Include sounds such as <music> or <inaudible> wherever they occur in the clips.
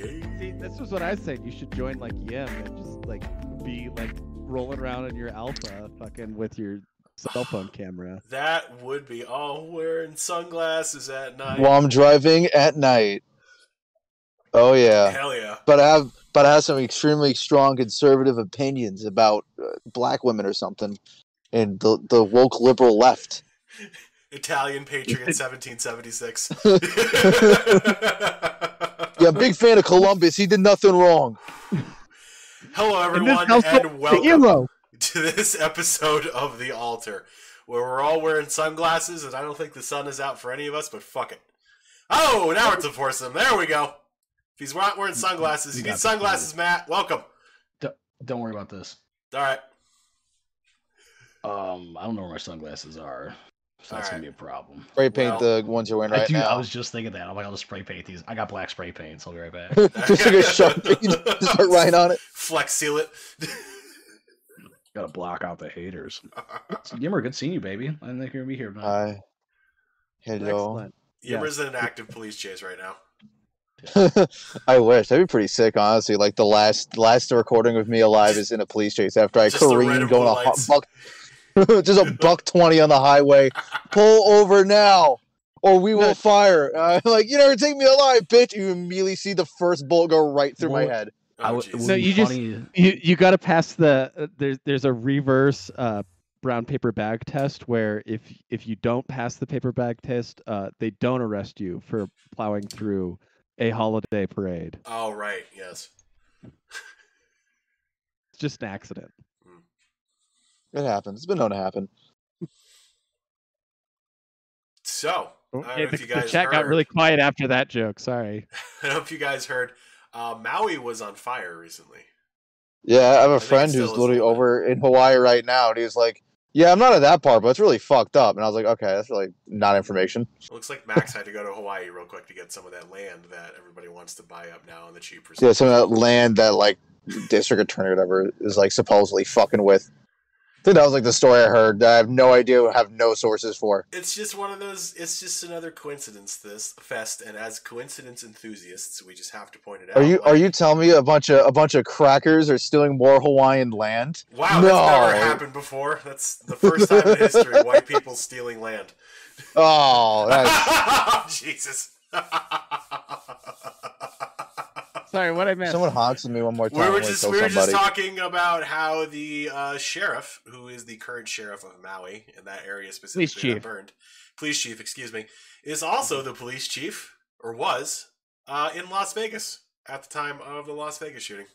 gay. See, this was what I said. You should join like Yim and just like be like rolling around in your alpha, fucking with your cell phone camera. That would be all wearing sunglasses at night. While I'm driving at night. Oh yeah. Hell yeah. But I have but I have some extremely strong conservative opinions about uh, black women or something, and the the woke liberal left. <laughs> Italian Patriot <laughs> 1776. <laughs> Yeah, big fan of Columbus. He did nothing wrong. Hello, everyone, house- and welcome emo. to this episode of The Altar, where we're all wearing sunglasses, and I don't think the sun is out for any of us, but fuck it. Oh, now it's a foursome. There we go. If he's not wearing sunglasses, You you need this, sunglasses, Matt. Welcome. Don't worry about this. All right. Um, I don't know where my sunglasses are, so that's gonna be a problem. Spray paint Well, the ones you're wearing I right do. I was just thinking that. I'm like, I'll just spray paint these. I got black spray paint, so I'll be right back. <laughs> just like a sharpie, just start writing on it. Flex seal it. Gotta block out the haters. <laughs> So, Yimmer, good seeing you, baby. I didn't think you're gonna be here. tonight. Hi. Hello. Excellent. Yimmer's in an active police chase right now. <laughs> I wish that'd be pretty sick, honestly. Like the last last recording of me alive is in a police chase after I Just careened going blue a buck, <laughs> just a buck twenty on the highway. Pull over now, or we will fire. <laughs> Uh, like you never take me alive, bitch. You immediately see the first bullet go right through my What? head. Oh, I would, jeez. it would No, be you just- You you got to pass the uh, there's there's a reverse uh, brown paper bag test where if if you don't pass the paper bag test, uh, they don't arrest you for plowing through a holiday parade. Oh, right. Yes. It's just an accident. It happens. It's been known to happen. So, I don't know the, if you the guys chat got really quiet after that joke. Sorry. <laughs> I don't know if you guys heard. Uh, Maui was on fire recently. Yeah, I have I a think it friend who's literally a over in Hawaii right now, and he's like, "Yeah, I'm not at that part, but it's really fucked up." And I was like, "Okay, that's really not information." It looks like Max had to go to Hawaii real quick to get some of that land that everybody wants to buy up now on the cheap Yeah, some of that land that like district attorney or whatever is like supposedly fucking with. I think that was like the story I heard. That I have no idea, have no sources for. It's just one of those. It's just another coincidence. This fest, and as coincidence enthusiasts, we just have to point it out. Are you are you telling me a bunch of a bunch of crackers are stealing more Hawaiian land? Wow, that's never happened before. That's the first time in history white people stealing land. <laughs> Oh, that's, <laughs> Jesus. <laughs> Sorry, what I meant. someone honks at me one more time. we I'm were just we were just talking about how the uh, sheriff, who is the current sheriff of Maui in that area specifically that chief. burned, police chief, excuse me, is also the police chief or was uh, in Las Vegas at the time of the Las Vegas shooting.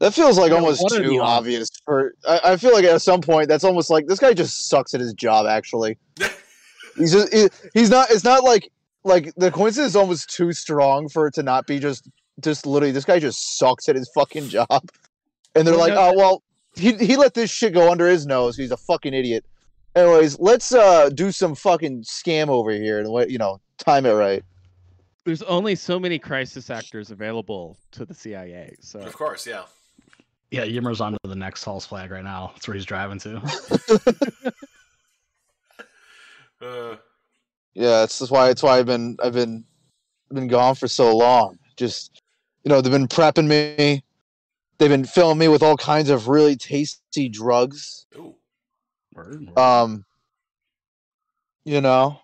That feels like Yeah, almost what are the too obvious. For I, I feel like at some point that's almost like this guy just sucks at his job. Actually, <laughs> he's just he, he's not. It's not like like the coincidence is almost too strong for it to not be just just literally this guy just sucks at his fucking <laughs> job. And they're like, oh well, he he let this shit go under his nose. He's a fucking idiot. Anyways, let's uh do some fucking scam over here and let you know time it right. There's only so many crisis actors available to the CIA. So Of course, yeah. Yeah, Yimmer's onto the next false flag right now. That's where he's driving to. <laughs> Uh, Yeah, it's that's why it's why I've been I've been been gone for so long. Just you know, they've been prepping me. They've been filling me with all kinds of really tasty drugs. ooh. Word, word. Um you know.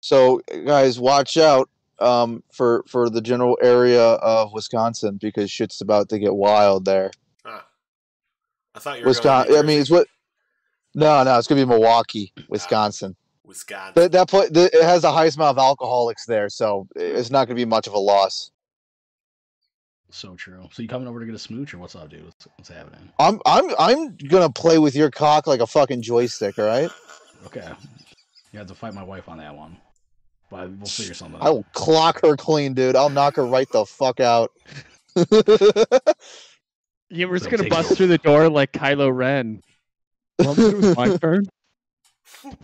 So guys, watch out um for for the general area of Wisconsin because shit's about to get wild there. Ah. I thought you were going Wisconsin to I mean it's what No, no, it's going to be Milwaukee, Wisconsin. Wisconsin. That that pla the, it has the highest amount of alcoholics there, so it's not going to be much of a loss. so true. So you coming over to get a smooch or what's up, dude? What's, what's happening? I'm I'm I'm gonna play with your cock like a fucking joystick. All right, <laughs> Okay. You have to fight my wife on that one. But we'll figure something I will clock her clean, dude. I'll knock her right the fuck out. <laughs> yeah, we're just So gonna bust it. through the door like Kylo Ren. Well, it was my <laughs> turn.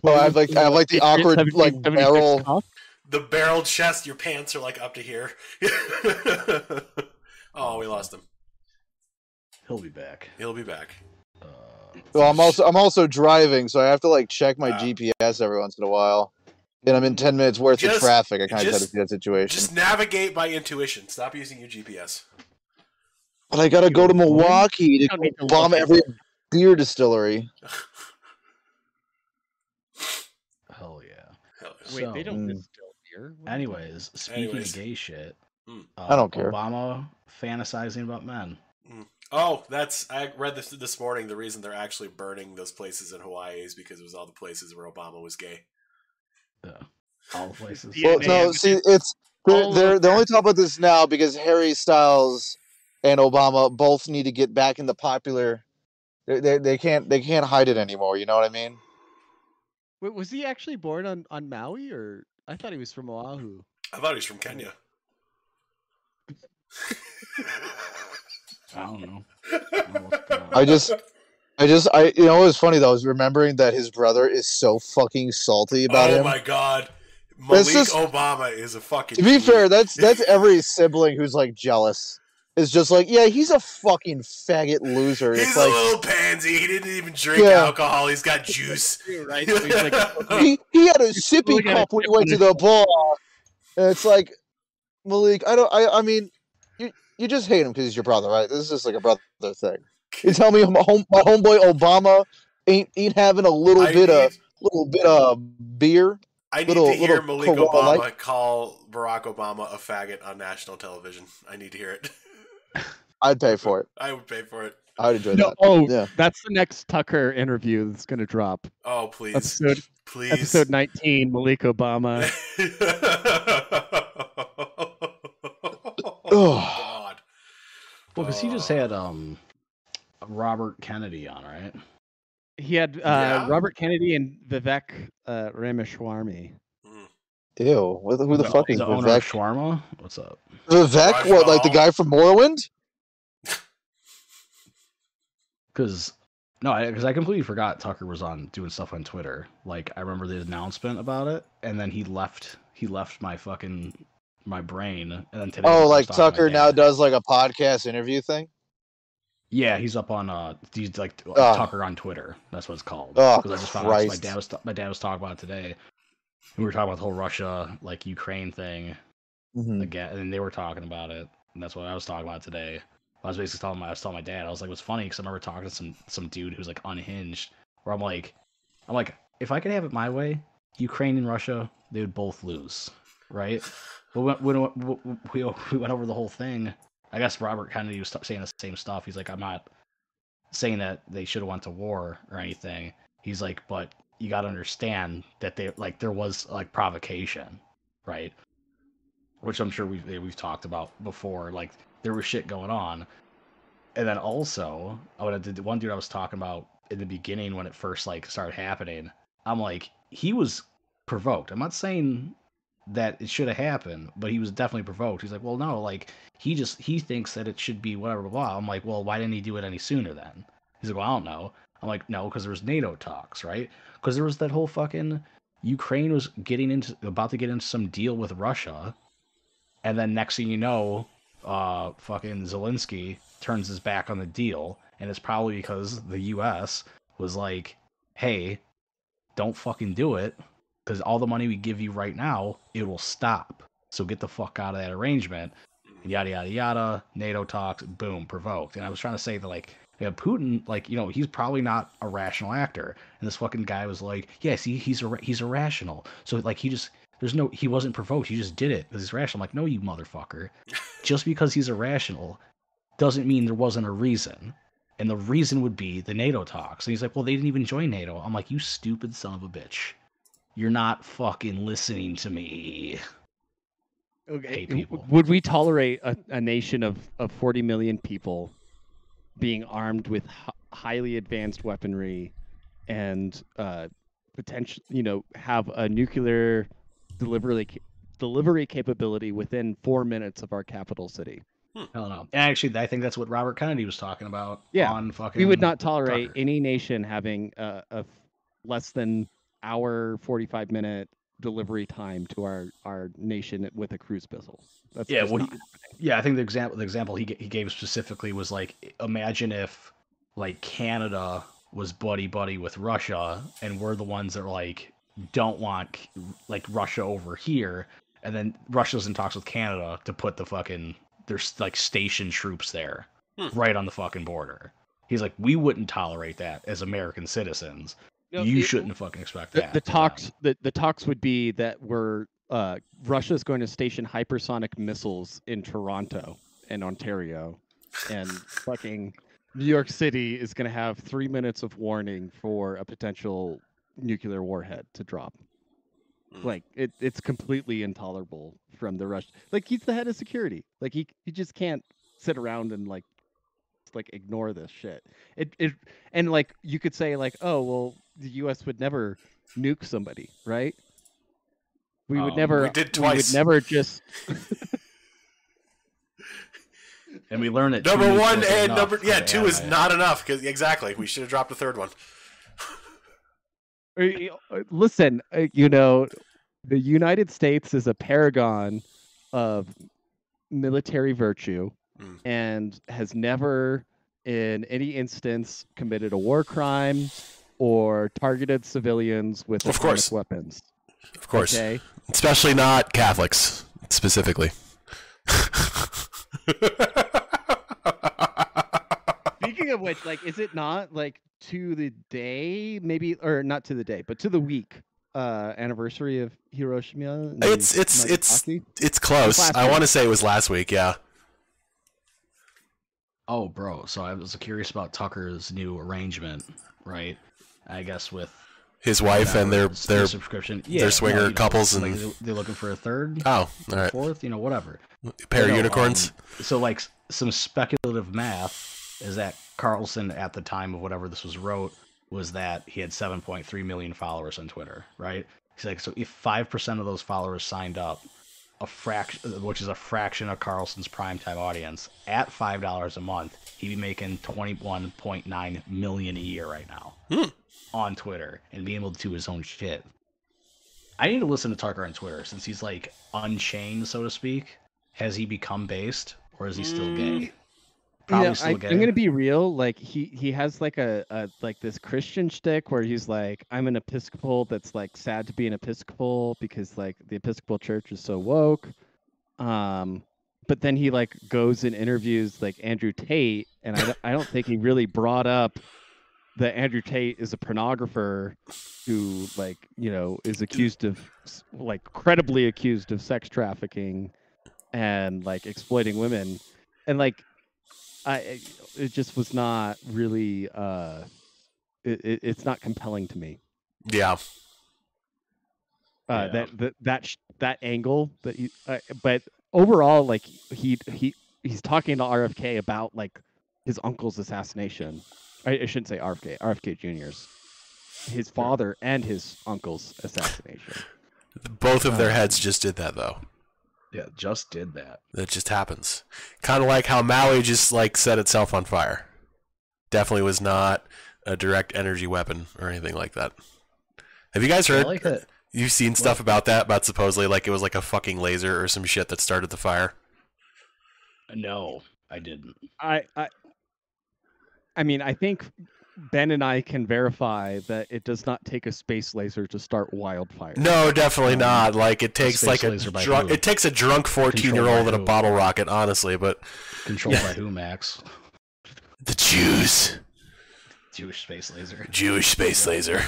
Oh, I have like I have like the awkward like 1776 barrel. the barrel chest, your pants are like up to here. <laughs> oh, we lost him. He'll be back. He'll be back. Uh, Well, I'm also I'm also driving, so I have to like check my Ah. GPS every once in a while. and I'm in ten minutes worth Just- of traffic, I kind of try to see that situation. Just navigate by intuition. Stop using your GPS. but I gotta go to Milwaukee to don't to bomb every beer distillery. <laughs> Hell yeah. Hell yeah. Wait, they don't Mm. distill beer. What are you Anyways, speaking Anyways. of gay shit, Hmm. uh, I don't care. Obama fantasizing about men. Oh, that's I read this this morning. The reason they're actually burning those places in Hawaii is because it was all the places where Obama was gay. Yeah. All the places. Yeah, Well, man, no, see, it's they're they're, they're only talking about this now because Harry Styles and Obama both need to get back in the popular. They, they, they can't they can't hide it anymore. You know what I mean? Wait, was he actually born on, on Maui or I thought he was from Oahu? I thought he was from Kenya. I don't know. I don't know what's going on. I just I just I you know it was funny though. I was remembering that his brother is so fucking salty about oh him. my god, Malik That's just- Obama is a fucking. To be G. fair, that's that's <laughs> every sibling who's like jealous. Is just like, yeah, he's a fucking faggot loser. he's It's a like little pansy. He didn't even drink Yeah. alcohol. He's got juice. <laughs> right? So he's like, he, he had a sippy really got a cup when he went to the bar. And it's like, Malik, I don't, I, I mean, you you just hate him because he's your brother, right? This is just like a brother thing. You tell me my, home, my homeboy Obama ain't ain't having a little I bit need, of little bit of beer. I need little- to hear Malik Obama Light. call Barack Obama a faggot on national television. I need to hear it. <laughs> I'd pay for it. I would pay for it. I'd enjoy no, that. oh, Yeah. that's the next Tucker interview that's going to drop. Oh please, Episode please. episode 19, Malik Obama. <laughs> oh God. Well, because he just had um Robert Kennedy on, right? He had uh, Yeah. Robert Kennedy and Vivek uh, Ramaswamy. Ew. What the- Who the fuck is the owner of Vivek? Shawarma? What's up? Vivek? What, like the guy from Morrowind? <laughs> Because no, because I, completely forgot Tucker was on doing stuff on Twitter. Like I remember the announcement about it, and then he left. He left my fucking my brain, and then today. Oh, like talking to my Tucker now does like a podcast interview thing? Yeah, he's up on uh, he's like Ugh. Tucker on Twitter. That's what it's called. Oh, 'Cause I just found out 'cause my dad was my dad was talking about it today. We were talking about the whole Russia like Ukraine thing Mhm. again, and they were talking about it, and that's what I was talking about today. I was basically telling my I was telling my dad I was like, it was funny because I remember talking to some some dude who's like unhinged, where I'm like, I'm like, if I could have it my way, Ukraine and Russia they would both lose, right? <laughs> But when, when, when we we went over the whole thing, I guess Robert Kennedy was saying the same stuff. He's like, I'm not saying that they should have went to war or anything. He's like, but you got to understand that they like there was like provocation, right? Which I'm sure we've we've talked about before. Like there was shit going on, and then also I the one dude I was talking about in the beginning when it first like started happening. I'm like he was provoked. I'm not saying that it should have happened, but he was definitely provoked. He's like, well, no, like he just he thinks that it should be whatever blah. blah. I'm like, well, why didn't he do it any sooner then? He's like, well, I don't know. I'm like, no, because there was NATO talks, right? Because there was that whole fucking Ukraine was getting into about to get into some deal with Russia, and then next thing you know, uh, fucking Zelensky turns his back on the deal, and it's probably because the U.S. was like, hey, don't fucking do it, because all the money we give you right now, it will stop. So get the fuck out of that arrangement. Yada yada yada. NATO talks. Boom. Provoked. And I was trying to say that like yeah, Putin, like you know, he's probably not a rational actor. And this fucking guy was like, yeah, see, he's ir- he's irrational. So like he just there's no he wasn't provoked. He just did it because he's rational. I'm like, no, you motherfucker. <laughs> just because he's irrational doesn't mean there wasn't a reason. And the reason would be the NATO talks. And he's like, well, they didn't even join NATO. I'm like, you stupid son of a bitch. You're not fucking listening to me. Okay. People. Would we tolerate a, a nation of, of 40 million people being armed with h- highly advanced weaponry and uh, potential, you know, have a nuclear delivery ca- delivery capability within four minutes of our capital city? I don't know. And actually, I think that's what Robert Kennedy was talking about. Yeah, on fucking. We would not tolerate Tucker. any nation having a less than hour 45 minute delivery time to our, our nation with a cruise missile. That's Yeah, well, not Yeah, I think the example the example he he gave specifically was like, imagine if like Canada was buddy buddy with Russia, and we're the ones that like don't want like Russia over here, and then Russia's in talks with Canada to put the fucking there's like station troops there, Hmm. right on the fucking border. He's like, we wouldn't tolerate that as American citizens. No, you it- shouldn't fucking expect the, that. the talks the, the talks would be that we're uh, Russia's going to station hypersonic missiles in Toronto and Ontario, and <laughs> fucking New York City is going to have three minutes of warning for a potential nuclear warhead to drop. Mm. Like it, it's completely intolerable from the Rush. Like he's the head of security. Like he, he just can't sit around and like, just, like ignore this shit. It, it, and like you could say like, oh well, the U.S. would never nuke somebody, right? We would Um, never. we did twice. We would never just. <laughs> and we learn it. Number two one and number for yeah, the two is anti- not enough because exactly we should have dropped a third one. Y- uh, Listen, uh, you know, the United States is a paragon of military virtue Mm. and has never, in any instance, committed a war crime or targeted civilians with Of course. weapons. Of course, Okay. especially not Catholics specifically. Speaking of which, like, is it not like to the day, maybe, or not to the day, but to the week uh anniversary of Hiroshima? It's- it's- it's- it's close. I want to say it was last week. Yeah. Oh, bro. So I was curious about Tucker's new arrangement, right? I guess with His wife and their their subscription. yeah, their swinger you know, couples like, and- they're- they're looking for a third, oh, all right, fourth, you know, whatever. pair of No, unicorns. um, so like some speculative math is that Carlson at the time of whatever this was wrote was that he had 7.3 million followers on Twitter, right? He's like, so if five percent of those followers signed up, a fraction, which is a fraction of Carlson's primetime audience, at five dollars a month, he'd be making 21.9 million a year right now Hmm. on Twitter and being able to do his own shit. I need to listen to Tucker on Twitter since he's like unchained, so to speak. Has he become based, or is he still gay? You know, still I. I'm gonna be real. Like he he has like a, a like this Christian shtick where he's like, I'm an Episcopal that's like sad to be an Episcopal because like the Episcopal Church is so woke. Um, but then he like goes and interviews like Andrew Tate, and I don't, I don't think he really brought up that Andrew Tate is a pornographer who like you know is accused of like credibly accused of sex trafficking and like exploiting women and like I it just was not really uh it, it, it's not compelling to me. Yeah. Uh Yeah. that that that sh- that angle that he uh, but overall like he he he's talking to RFK about like his uncle's assassination. I, I shouldn't say RFK, RFK Jr.'s his father and his uncle's assassination. Both of their Uh, heads just did that though. Yeah, just did that. That just happens. Kind of like how Maui just like set itself on fire. Definitely was not a direct energy weapon or anything like that. Have you guys I heard? like that. You've seen stuff about that? About supposedly like it was like a fucking laser or some shit that started the fire. No, I didn't. I I I mean, I think Ben and I can verify that it does not take a space laser to start wildfire. No, definitely Um, not. Like it takes space like a drunk. who? It takes a drunk fourteen year old and a bottle rocket, honestly. But Controlled Yeah. by <laughs> who, Max? the Jews, Jewish space laser. Jewish space laser.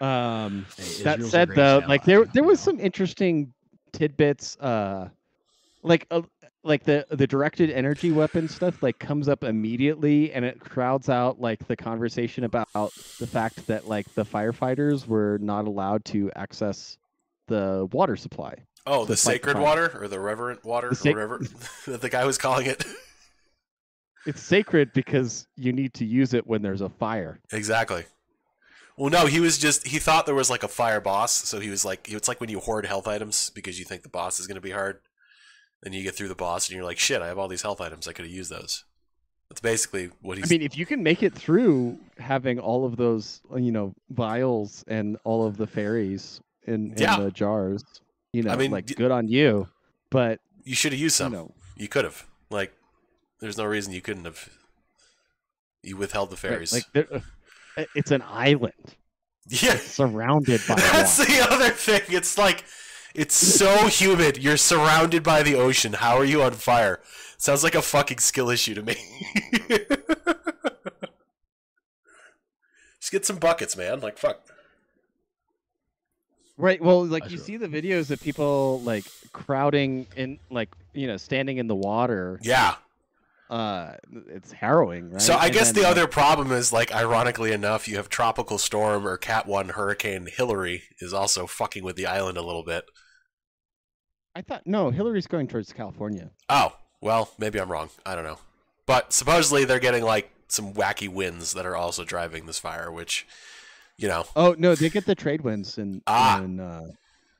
Um Hey, that said though, like there there was some interesting tidbits uh like uh, like the the directed energy weapon stuff like comes up immediately and it crowds out like the conversation about the fact that like the firefighters were not allowed to access the water supply. Oh, the sacred water or the reverent water, The sac- or whatever <laughs> that the guy was calling it. <laughs> It's sacred because you need to use it when there's a fire. exactly. Well, no, he was just he thought there was like a fire boss, so he was like it's like when you hoard health items because you think the boss is going to be hard. Then you get through the boss and you're like, shit, I have all these health items. I could have used those. That's basically what he's. I mean, if you can make it through having all of those, you know, vials and all of the fairies in, in Yeah. the jars, you know, I mean, like d- good on you. But you should have used you some. know, You could have. Like, there's no reason you couldn't have. You withheld the right, fairies. like there, uh, it's an island. <laughs> Yeah, surrounded by that's water. the other thing. It's like it's so humid. You're surrounded by the ocean. How are you on fire? Sounds like a fucking skill issue to me. <laughs> Just get some buckets, man. Like fuck. Right. Well, like I you sure- see the videos of people like crowding in, like you know, standing in the water. Yeah. Uh, it's harrowing, right? So I And guess then, the other problem is like ironically enough, you have tropical storm or Cat One Hurricane Hilary is also fucking with the island a little bit. I thought no, Hilary's going towards California. Oh, well, maybe I'm wrong. I don't know. But supposedly they're getting like some wacky winds that are also driving this fire, which you know, Oh no, they get the trade winds in <laughs> Ah. in uh,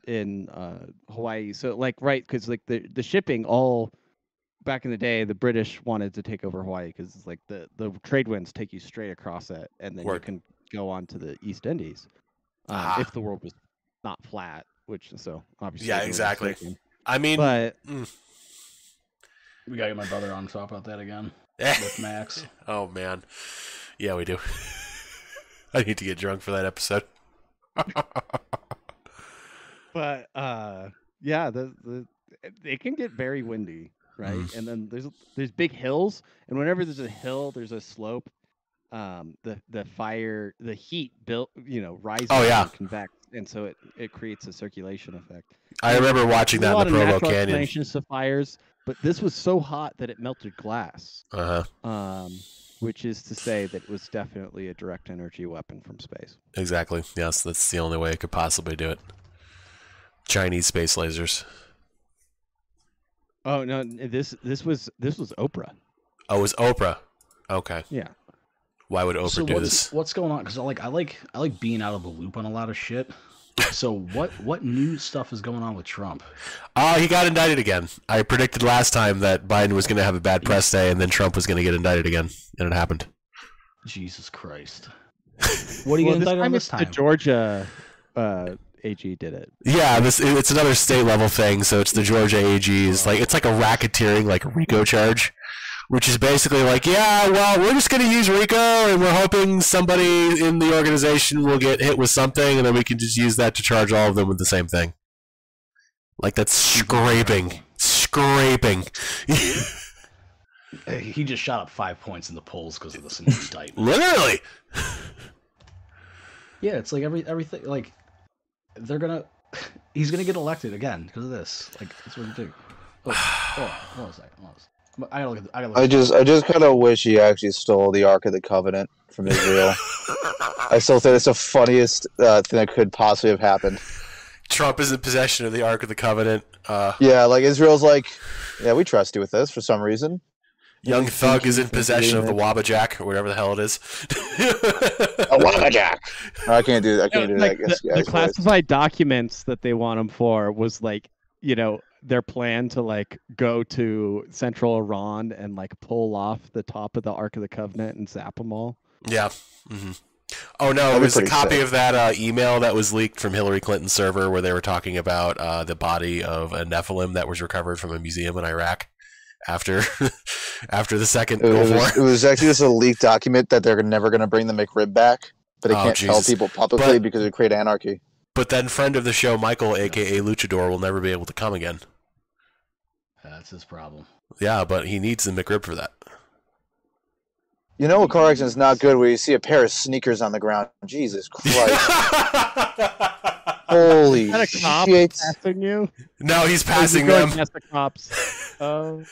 in uh, Hawaii. So like right, because like the the shipping all back in the day, the British wanted to take over Hawaii because it's like the the trade winds take you straight across it, and then you can go on to the East Indies um, Ah. if the world was not flat. Which so obviously Yeah, exactly. I mean, But We gotta get my brother on to talk about that again with Max. <laughs> oh man, yeah, we do. <laughs> I need to get drunk for that episode. <laughs> but uh yeah the the it can get very windy right Mhm. and then there's there's big hills and whenever there's a hill there's a slope um the the fire the heat built you know rises Oh, yeah. and convex and so it it creates a circulation effect I remember watching that in the of Provo Canyon. explanations to fires but this was so hot that it melted glass Uh huh. um which is to say that it was definitely a direct energy weapon from space Exactly. Yes, that's the only way it could possibly do it. Chinese space lasers. Oh no this this was this was oprah Oh, it was Oprah. Okay. yeah Why would Oprah so do what's, this? what's going on? Because I like I like I like being out of the loop on a lot of shit. So what what new stuff is going on with Trump? Oh, he got indicted again. I predicted last time that Biden was going to have a bad press day, and then Trump was going to get indicted again, and it happened. Jesus Christ! What are you well, getting this indicted on time this it's the? Georgia uh, AG did it. Yeah, this it's another state level thing. So it's the Georgia AG's like it's like a racketeering like RICO charge, which is basically like, yeah, well, we're just going to use RICO, and we're hoping somebody in the organization will get hit with something, and then we can just use that to charge all of them with the same thing. Like that's scraping, scraping. He just shot up five points in the polls because of this <laughs> indictment. Literally. Yeah, it's like every everything like they're gonna <laughs> he's gonna get elected again because of this. Like that's what you do. Oh, oh, hold on a second. Hold on. I gotta look at I gotta look I just I just kind of wish he actually stole the Ark of the Covenant from Israel. <laughs> I still think it's the funniest uh, thing that could possibly have happened. Trump is in possession of the Ark of the Covenant. Uh, Yeah, like Israel's like, yeah, we trust you with this for some reason. Young Thank Thug is in possession of the doing Wabbajack or whatever the hell it is. A <laughs> lumberjack. I can't do that. I can't do like that. Guess, the, the guys, boys. classified documents that they want him for was like you know their plan to like go to central Iran and like pull off the top of the Ark of the Covenant and zap them all. Yeah. Mm-hmm. Oh no, That'd it was a copy sick. of that uh, email that was leaked from Hillary Clinton's server where they were talking about uh, the body of a Nephilim that was recovered from a museum in Iraq after <laughs> after the second It War. was, it was actually just a <laughs> leaked document that they're never going to bring the McRib back, but they Oh, can't tell people publicly But- because it would create anarchy. But then friend of the show Michael, aka Luchador, will never be able to come again. That's his problem. Yeah, but he needs the McRib for that. You know, a car accident is not good where you see a pair of sneakers on the ground. Jesus <laughs> Christ! Holy Is that a cop shit! passing you? no, he's Or is he passing going them. past the cops. <laughs> Oh.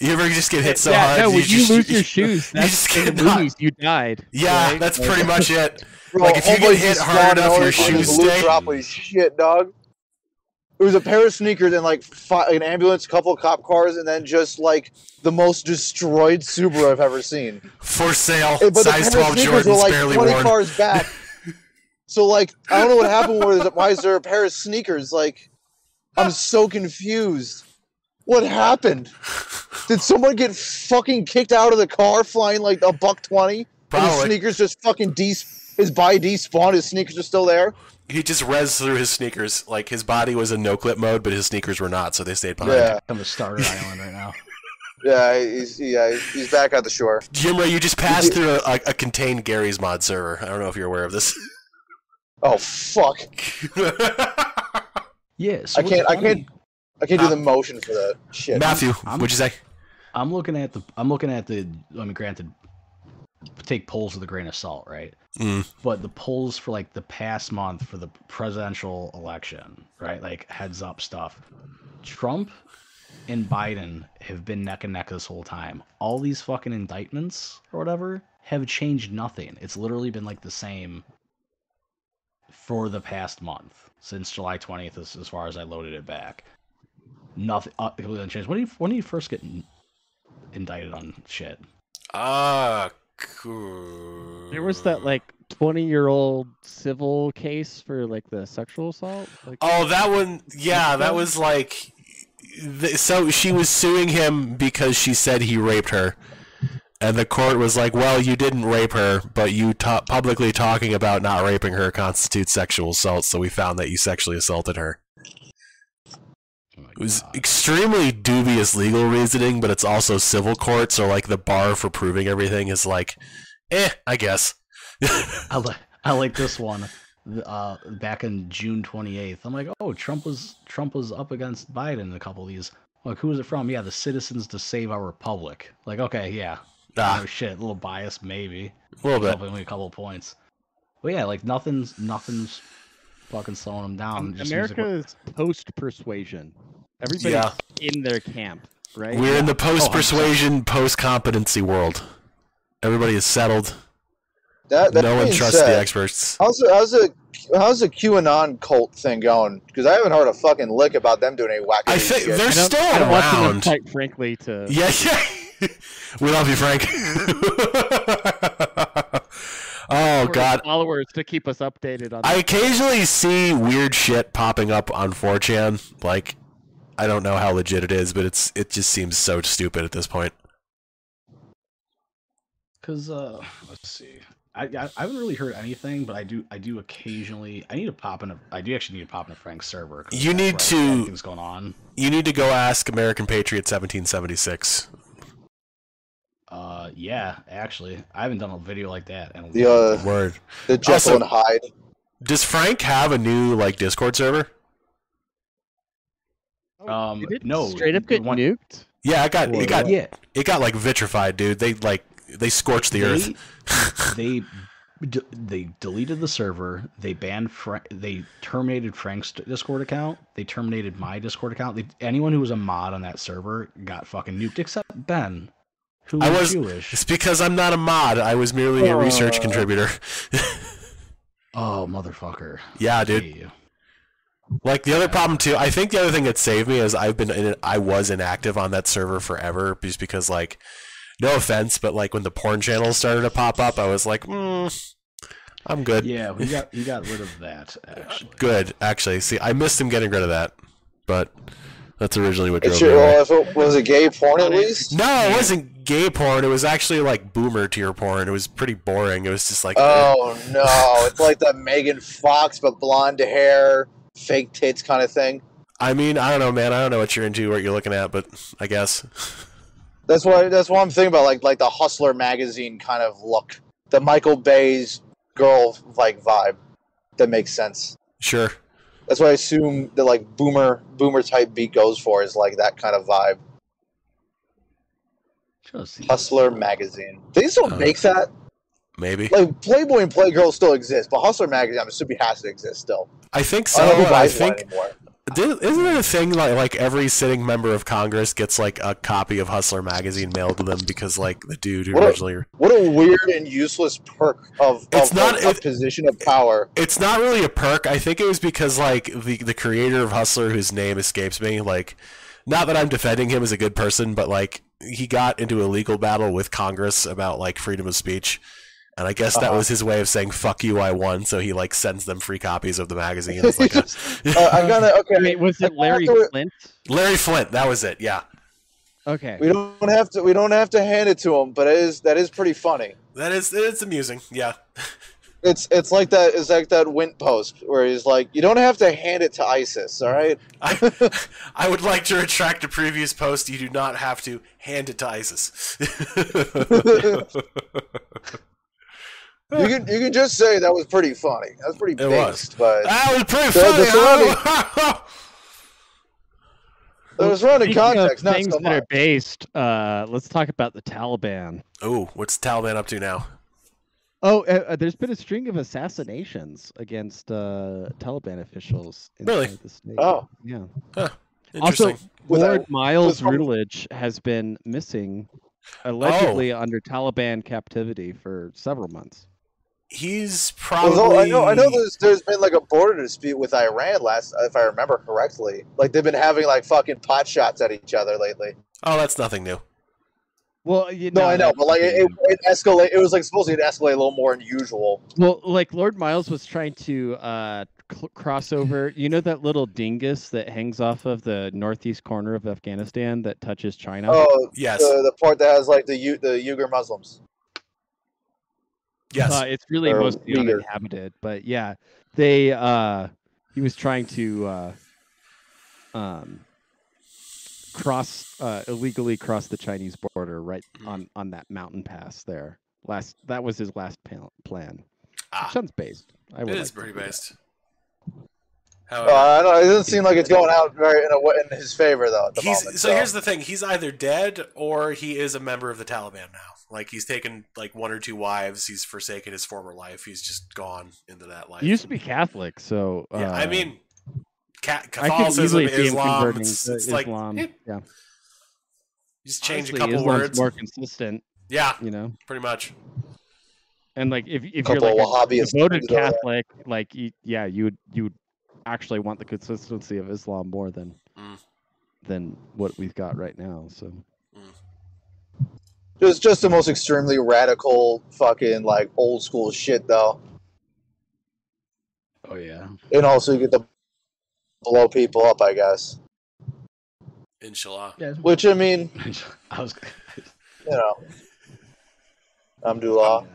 You ever just get hit so yeah, hard? no, when you, just- lose your <laughs> shoes, you that's just in the get knocked- movies. You died. Yeah, right? that's pretty much it. <laughs> Bro, Like, if you get homeboy hit just hard spawned enough, your and shoes loot stay. drop was shit, dog. It was a pair of sneakers and like fi- an ambulance, couple cop cars, and then just like the most destroyed Subaru I've ever seen. For sale, Hey, but size the pair of 12 sneakers were Jordans, like barely 20 worn. cars back. So like, I don't know what happened. Where why is there a pair of sneakers? Like, I'm so confused. What happened? Did someone get fucking kicked out of the car flying like a buck twenty? And his sneakers just fucking de his body despawned. His sneakers are still there. He just res through his sneakers. Like his body was in no clip mode, but his sneakers were not, so they stayed behind. Yeah, I'm a starter <laughs> island right now. yeah. He's yeah. he's- He's back at the shore. Jim Ray, you just passed through a, a, a contained Garry's Mod server. I don't know if you're aware of this. <laughs> Oh fuck! <laughs> Yeah, so I can't- I can't- I can't do the motion for that shit. Matthew, I'm- what'd you say? I'm looking at the. I'm looking at the. I mean, granted, take polls with a grain of salt, right? Mm. But the polls for like the past month for the presidential election, right? Like heads up stuff. Trump and Biden have been neck and neck this whole time. All these fucking indictments or whatever have changed nothing. It's literally been like the same for the past month since July 20th, as, as far as I loaded it back. Nothing. Uh, it hasn't changed. When do you when do you first get in- indicted on shit? Ah, cool. There was that like 20 year old civil case for like the sexual assault. Like, Oh, that one. Yeah, that was like. th- So she was suing him because she said he raped her, and the court was like, "Well, you didn't rape her, but you ta- publicly talking about not raping her constitutes sexual assault. So we found that you sexually assaulted her." Oh It was God. extremely dubious legal reasoning, but it's also civil court, so like the bar for proving everything is like, eh, I guess. <laughs> I like I like this one. Uh, back in June 28th, I'm like, oh, Trump was Trump was up against Biden in a couple of these. Like, who was it from? Yeah, the Citizens to Save Our Republic. Like, okay, yeah, ah, oh shit, a little biased maybe. a little bit. Helping me a couple of points. But yeah, like nothing's nothing's fucking slowing them down. Just seems like America is post persuasion. Everybody's Yeah, in their camp, right? we're in the Oh, 100%. post persuasion, post competency world. Everybody is settled. That, that no one trusts said, the experts. How's the, how's the how's the QAnon cult thing going? Because I haven't heard a fucking lick about them doing any wacky I think shit. they're I still I don't want them, around. quite frankly, to. Yeah, <laughs> yeah. <laughs> we love you, Frank. <laughs> oh for God, followers to keep us updated on. I that. occasionally see weird shit popping up on 4chan. Like, I don't know how legit it is, but it's it just seems so stupid at this point. Cause uh, let's see. I, I I haven't really heard anything, but I do I do occasionally. I need to pop in a. I do actually need to pop in a Frank's server. You need to- Anything's going on. You need to go ask American Patriot 1776. Uh, yeah, actually, I haven't done a video like that. In a The, long uh. Word. the Jekyll Also- and Hyde. Does Frank have a new like Discord server? Oh, um, it no, straight up the get one- nuked. Yeah, it got Or it got yeah, it got like vitrified, dude. They like they scorched the they, earth. <laughs> they <laughs> d- they deleted the server. They banned. Fra- they terminated Frank's Discord account. They terminated my Discord account. They, anyone who was a mod on that server got fucking nuked, except Ben, who I was, Jewish. It's because I'm not a mod. I was merely a research Uh. contributor. <laughs> Oh, motherfucker! yeah, dude. Hey. Like the other problem too, I think the other thing that saved me is I've been in, I was inactive on that server forever just because like no offense, but like when the porn channels started to pop up, I was like, mm, I'm good. Yeah, we got he got rid of that <laughs> actually. Good, actually. See, I missed him getting rid of that, but that's originally what It drove should, me. away. well, if it was it gay porn at least? No, it wasn't gay porn. It was actually like boomer tier porn. It was pretty boring. It was just like, eh. Oh no, it's like that Megan Fox but blonde hair, fake tits kind of thing. I mean, I don't know, man. I don't know what you're into, what you're looking at, but I guess. <laughs> That's what that's what I'm thinking about, like like the Hustler magazine kind of look, the Michael Bay's girl like vibe. That makes sense. Sure. That's what I assume the like boomer boomer type beat goes for is like that kind of vibe. Just Hustler magazine. They still Uh, make that. Maybe. Like Playboy and Playgirl still exist, but Hustler magazine I'm assuming has to exist still. I think so. I don't know who I think one anymore. Did- Isn't it a thing like like every sitting member of Congress gets like a copy of Hustler magazine mailed to them because like the dude who What a- originally What a weird and useless perk of, It's of not- a, a position of power. it's not really a perk. I think it was because like the the creator of Hustler whose name escapes me like not that I'm defending him as a good person but like he got into a legal battle with Congress about like freedom of speech and I guess that Uh-huh. was his way of saying fuck you I won so he like sends them free copies of the magazine. It's like a, <laughs> Uh, I'm gonna <laughs> okay. Wait, was it Larry to- Flynt? Larry Flynt, that was it. Yeah. Okay. We don't have to. We don't have to hand it to him, but it is that is pretty funny. That is it's amusing. Yeah. <laughs> It's it's like that. It's like that Wint post where he's like, you don't have to hand it to ISIS, all right? I, I would like to retract a previous post. You do not have to hand it to ISIS. You can you can just say that was pretty funny. That was pretty It was. based, but That was pretty The- the funny. <laughs> there was surrounding Speaking of context, not things so that are based, uh, let's talk about the Taliban. oh, what's the Taliban up to now? Oh, uh, uh, there's been a string of assassinations against uh, Taliban officials Really? inside the state. Oh. yeah. Interesting. Also, Lord Miles was from- Routledge has been missing, Oh. allegedly under Taliban captivity for several months. He's probably. Although I know I know there's there's been like a border dispute with Iran last if I remember correctly. Like they've been having like fucking pot shots at each other lately. Oh, that's nothing new. Well, you know, No, I know, but like it, it, it escalate. It was like supposedly to escalate a little more than usual. Well, like Lord Miles was trying to uh, cl- cross over. You know that little dingus that hangs off of the northeast corner of Afghanistan that touches China. Oh, Yes. the, the part that has like the U, the Uyghur Muslims. Yes. Uh, it's really Or mostly Uyghur. uninhabited, but yeah, they. Uh, he was trying to uh, um, cross uh, illegally cross the Chinese border right Mhm. on on that mountain pass there. Last that was his last plan. Ah, Sounds based. I it would is like to pretty do that. based. Uh, I don't know. It doesn't seem like it's going out very in, a, in his favor though. At the he's moment, so here's the thing: he's either dead or he is a member of the Taliban now. Like he's taken like one or two wives. He's forsaken his former life. He's just gone into that life. He used to be Catholic, so uh, yeah, I mean, ca- I could Catholicism, easily Islam. converting It's, to it's like Islam. eh, yeah, just change Honestly, a couple Islam's words. more consistent, Yeah, you know. pretty much. And like if if Couple you're like a Wahhabist devoted things over there. Catholic, like you, yeah, you would you would actually want the consistency of Islam more than Mm. than what we've got right now. So just just the most extremely radical fucking like old school shit though. Oh yeah. And also you get to blow people up, I guess. Inshallah. Yeah. Which I mean, <laughs> I was. you know, Alhamdulillah,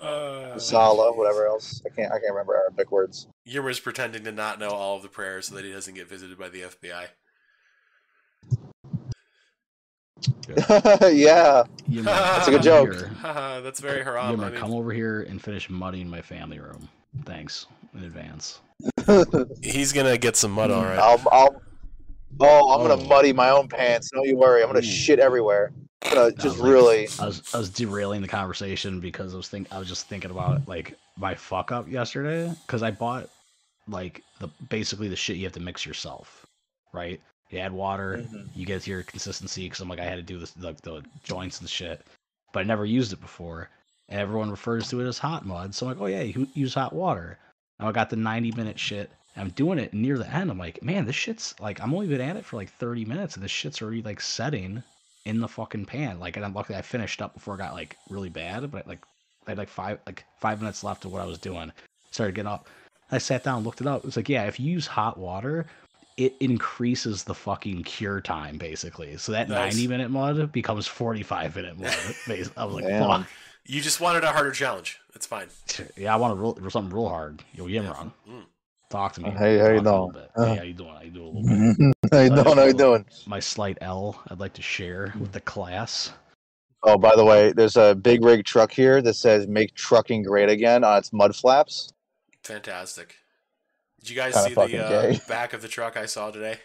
Uh, Salah, whatever else. I can't I can't remember Arabic words. Yurma's pretending to not know all of the prayers so that he doesn't get visited by the FBI. Yeah. <laughs> Yimmer, That's a good joke. <laughs> That's very haram. Yimmer, I mean, come over here and finish mudding my family room. Thanks in advance. <laughs> he's gonna get some mud, all right. I'll, I'll Oh, I'm gonna Oh. muddy my own pants. Don't you worry. I'm gonna Ooh. shit everywhere. I'm I just was like- really. I was I was derailing the conversation because I was think I was just thinking about like my fuck up yesterday because I bought like the basically the shit you have to mix yourself, right? You add water, Mhm. you get your consistency because I'm like I had to do this like the joints and shit, but I never used it before, and everyone refers to it as hot mud. So I'm like, oh yeah, you use hot water. Now I got the 90 minute shit. I'm doing it near the end. I'm like, man, this shit's like I'm only been at it for like 30 minutes, and this shit's already like setting in the fucking pan. Like, and I'm luckily I finished up before it got like really bad, but like I had like five like five minutes left of what I was doing. Started getting up. I sat down, looked it up. It's like, yeah, if you use hot water, it increases the fucking cure time basically. So that Nice. 90 minute mod becomes 45 minute mod. <laughs> bas- I was like, Damn. fuck. You just wanted a harder challenge. It's fine. Yeah, I want to roll something real hard. Yo, Yimron, Mm. talk to me. Hey, how you Talk a little doing? Uh. Hey, how you doing? How you doing a little bit? <laughs> how you doing? How you doing? My slight L, I'd like to share with the class. Oh, by the way, there's a big rig truck here that says "Make trucking great again" on its mud flaps. Fantastic. Did you guys see the uh, back of the truck I saw today?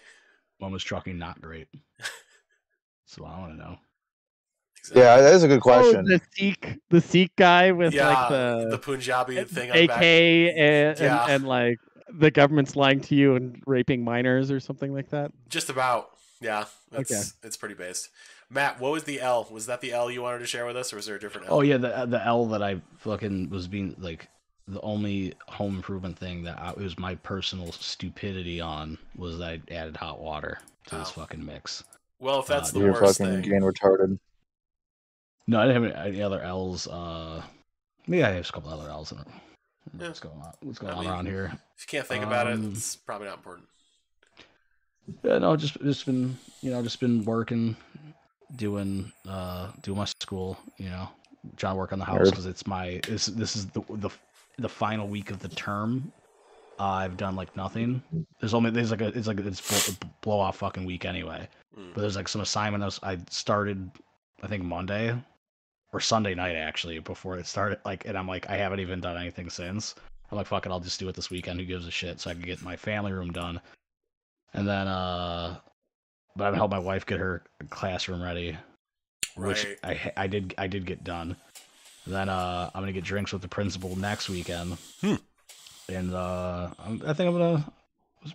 One was trucking not great. <laughs> So I want to know. Yeah, that is a good Oh, question. the Sikh, the Sikh guy with yeah, like the, the Punjabi thing on AK back. and, Yeah. and, and like the government's lying to you and raping minors or something like that. Just about. Yeah, it's Okay. it's pretty based. Matt, what was the L? Was that the L you wanted to share with us, or was there a different L? Oh yeah, the the L that I fucking was being like the only home improvement thing that I, it was my personal stupidity on was that I added hot water to this Oh. fucking mix. Well, if that's Uh, the You're worst fucking thing, getting retarded. No, I didn't have any, any other L's. Uh, maybe I have a couple other L's in it. Yeah. What's going on? What's going I on mean- around here? if you can't think about it, Um, it's probably not important. Yeah, no, just just been you know just been working, doing uh doing my school. You know, trying to work on the house because it's my this this is the the the final week of the term. Uh, I've done like nothing. There's only there's like a it's like it's blow, blow off fucking week anyway. Mm. But there's like some assignment I, was, I started, I think Monday, or Sunday night actually before it started. Like, and I'm like, I haven't even done anything since. I'm like, fuck it, I'll just do it this weekend. Who gives a shit? So I can get my family room done, and then uh, but I've helped my wife get her classroom ready, which I I did I did get done. Then uh, I'm gonna get drinks with the principal next weekend, Hmm. and uh, I'm, think I'm gonna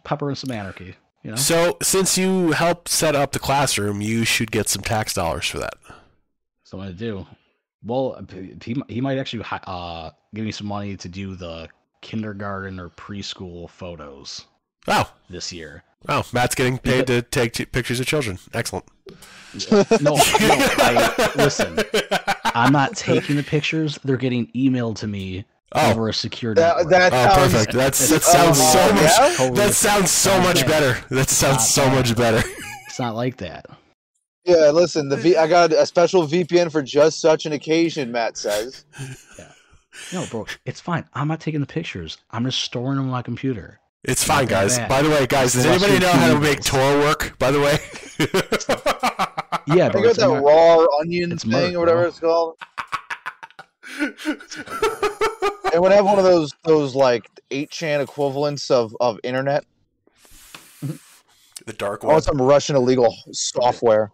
pepper in some anarchy. You know, So, since you helped set up the classroom, you should get some tax dollars for that. so I'm gonna do. Well, he he might actually uh give me some money to do the kindergarten or preschool photos Oh, this year. Oh, Matt's getting paid to take t- pictures of children. Excellent. No, no, I, listen. I'm not taking the pictures; they're getting emailed to me Oh, over a secure That, network. that oh, sounds, perfect. That's that It's sounds totally- so much. yeah? Totally That sounds so much that. better. That sounds Not so that. much better. It's not like that. Yeah, listen, the v- I got a special VPN for just such an occasion. Matt says. No, bro, it's fine. I'm not taking the pictures. I'm just storing them on my computer. It's fine, guys. bad. By the way, guys, does Watch anybody know how to make Tor work? By the way. <laughs> Yeah, I bro. got it's that in my- raw onion it's thing Merc, or whatever bro. it's called. <laughs> It would have one of those those like eight chan equivalents of of internet. the dark I want one. some Russian illegal software,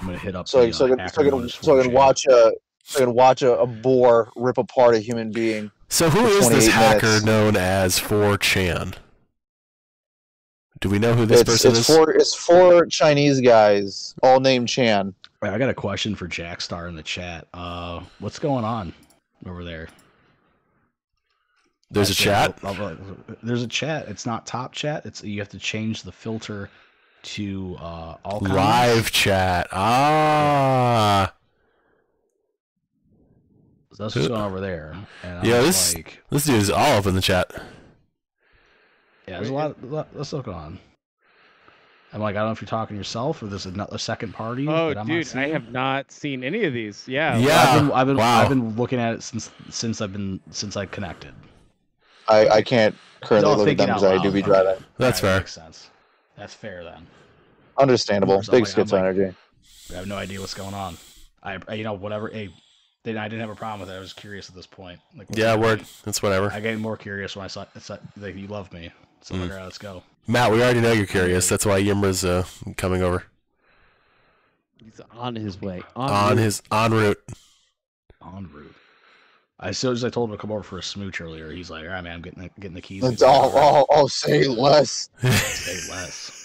I'm gonna hit up. so the, so I uh, can so I can, so I can watch a so I can watch a, a boar rip apart a human being. So who is this hacker minutes. known as 4chan? Do we know who this It's person it's is? four it's four Chinese guys all named Chan. Right, I got a question for Jackstar in the chat. Uh, what's going on over there? There's a chat. I'll- I'll- There's a chat. It's not top chat. It's you have to change the filter to uh, all comments. Live chat. Ah. So that's what's going on over there. And I'm Yeah, this- like, This dude is all up in the chat. yeah, there's a lot. A lot that's going on. I'm like, I don't know if you're talking to yourself or there's another second party. Oh, that I'm dude, I have not seen any of these. Yeah. Yeah. I've been, I've been, wow. I've been looking at it since since I've been since I connected. I, I can't currently No, look at thinking them because I do be Okay. driving. That's Alright, fair. That makes sense. That's fair then. Understandable. I'm Big like- I'm schizo like- energy. I have no idea what's going on. I, I- you know, whatever. Hey, then I didn't have a problem with it. I was curious at this point. Like, Yeah, happening? word. That's whatever. I get more curious when I saw, it's like like, you love me. So Mm. like, all right, let's go. Matt, we already know you're curious. That's why Yimra's uh, coming over. He's on his way. On, On his en route. En route. I so as I told him to come over for a smooch earlier. He's like, all right, man, I'm getting the, getting the keys. It's all, all, all say less. Say less.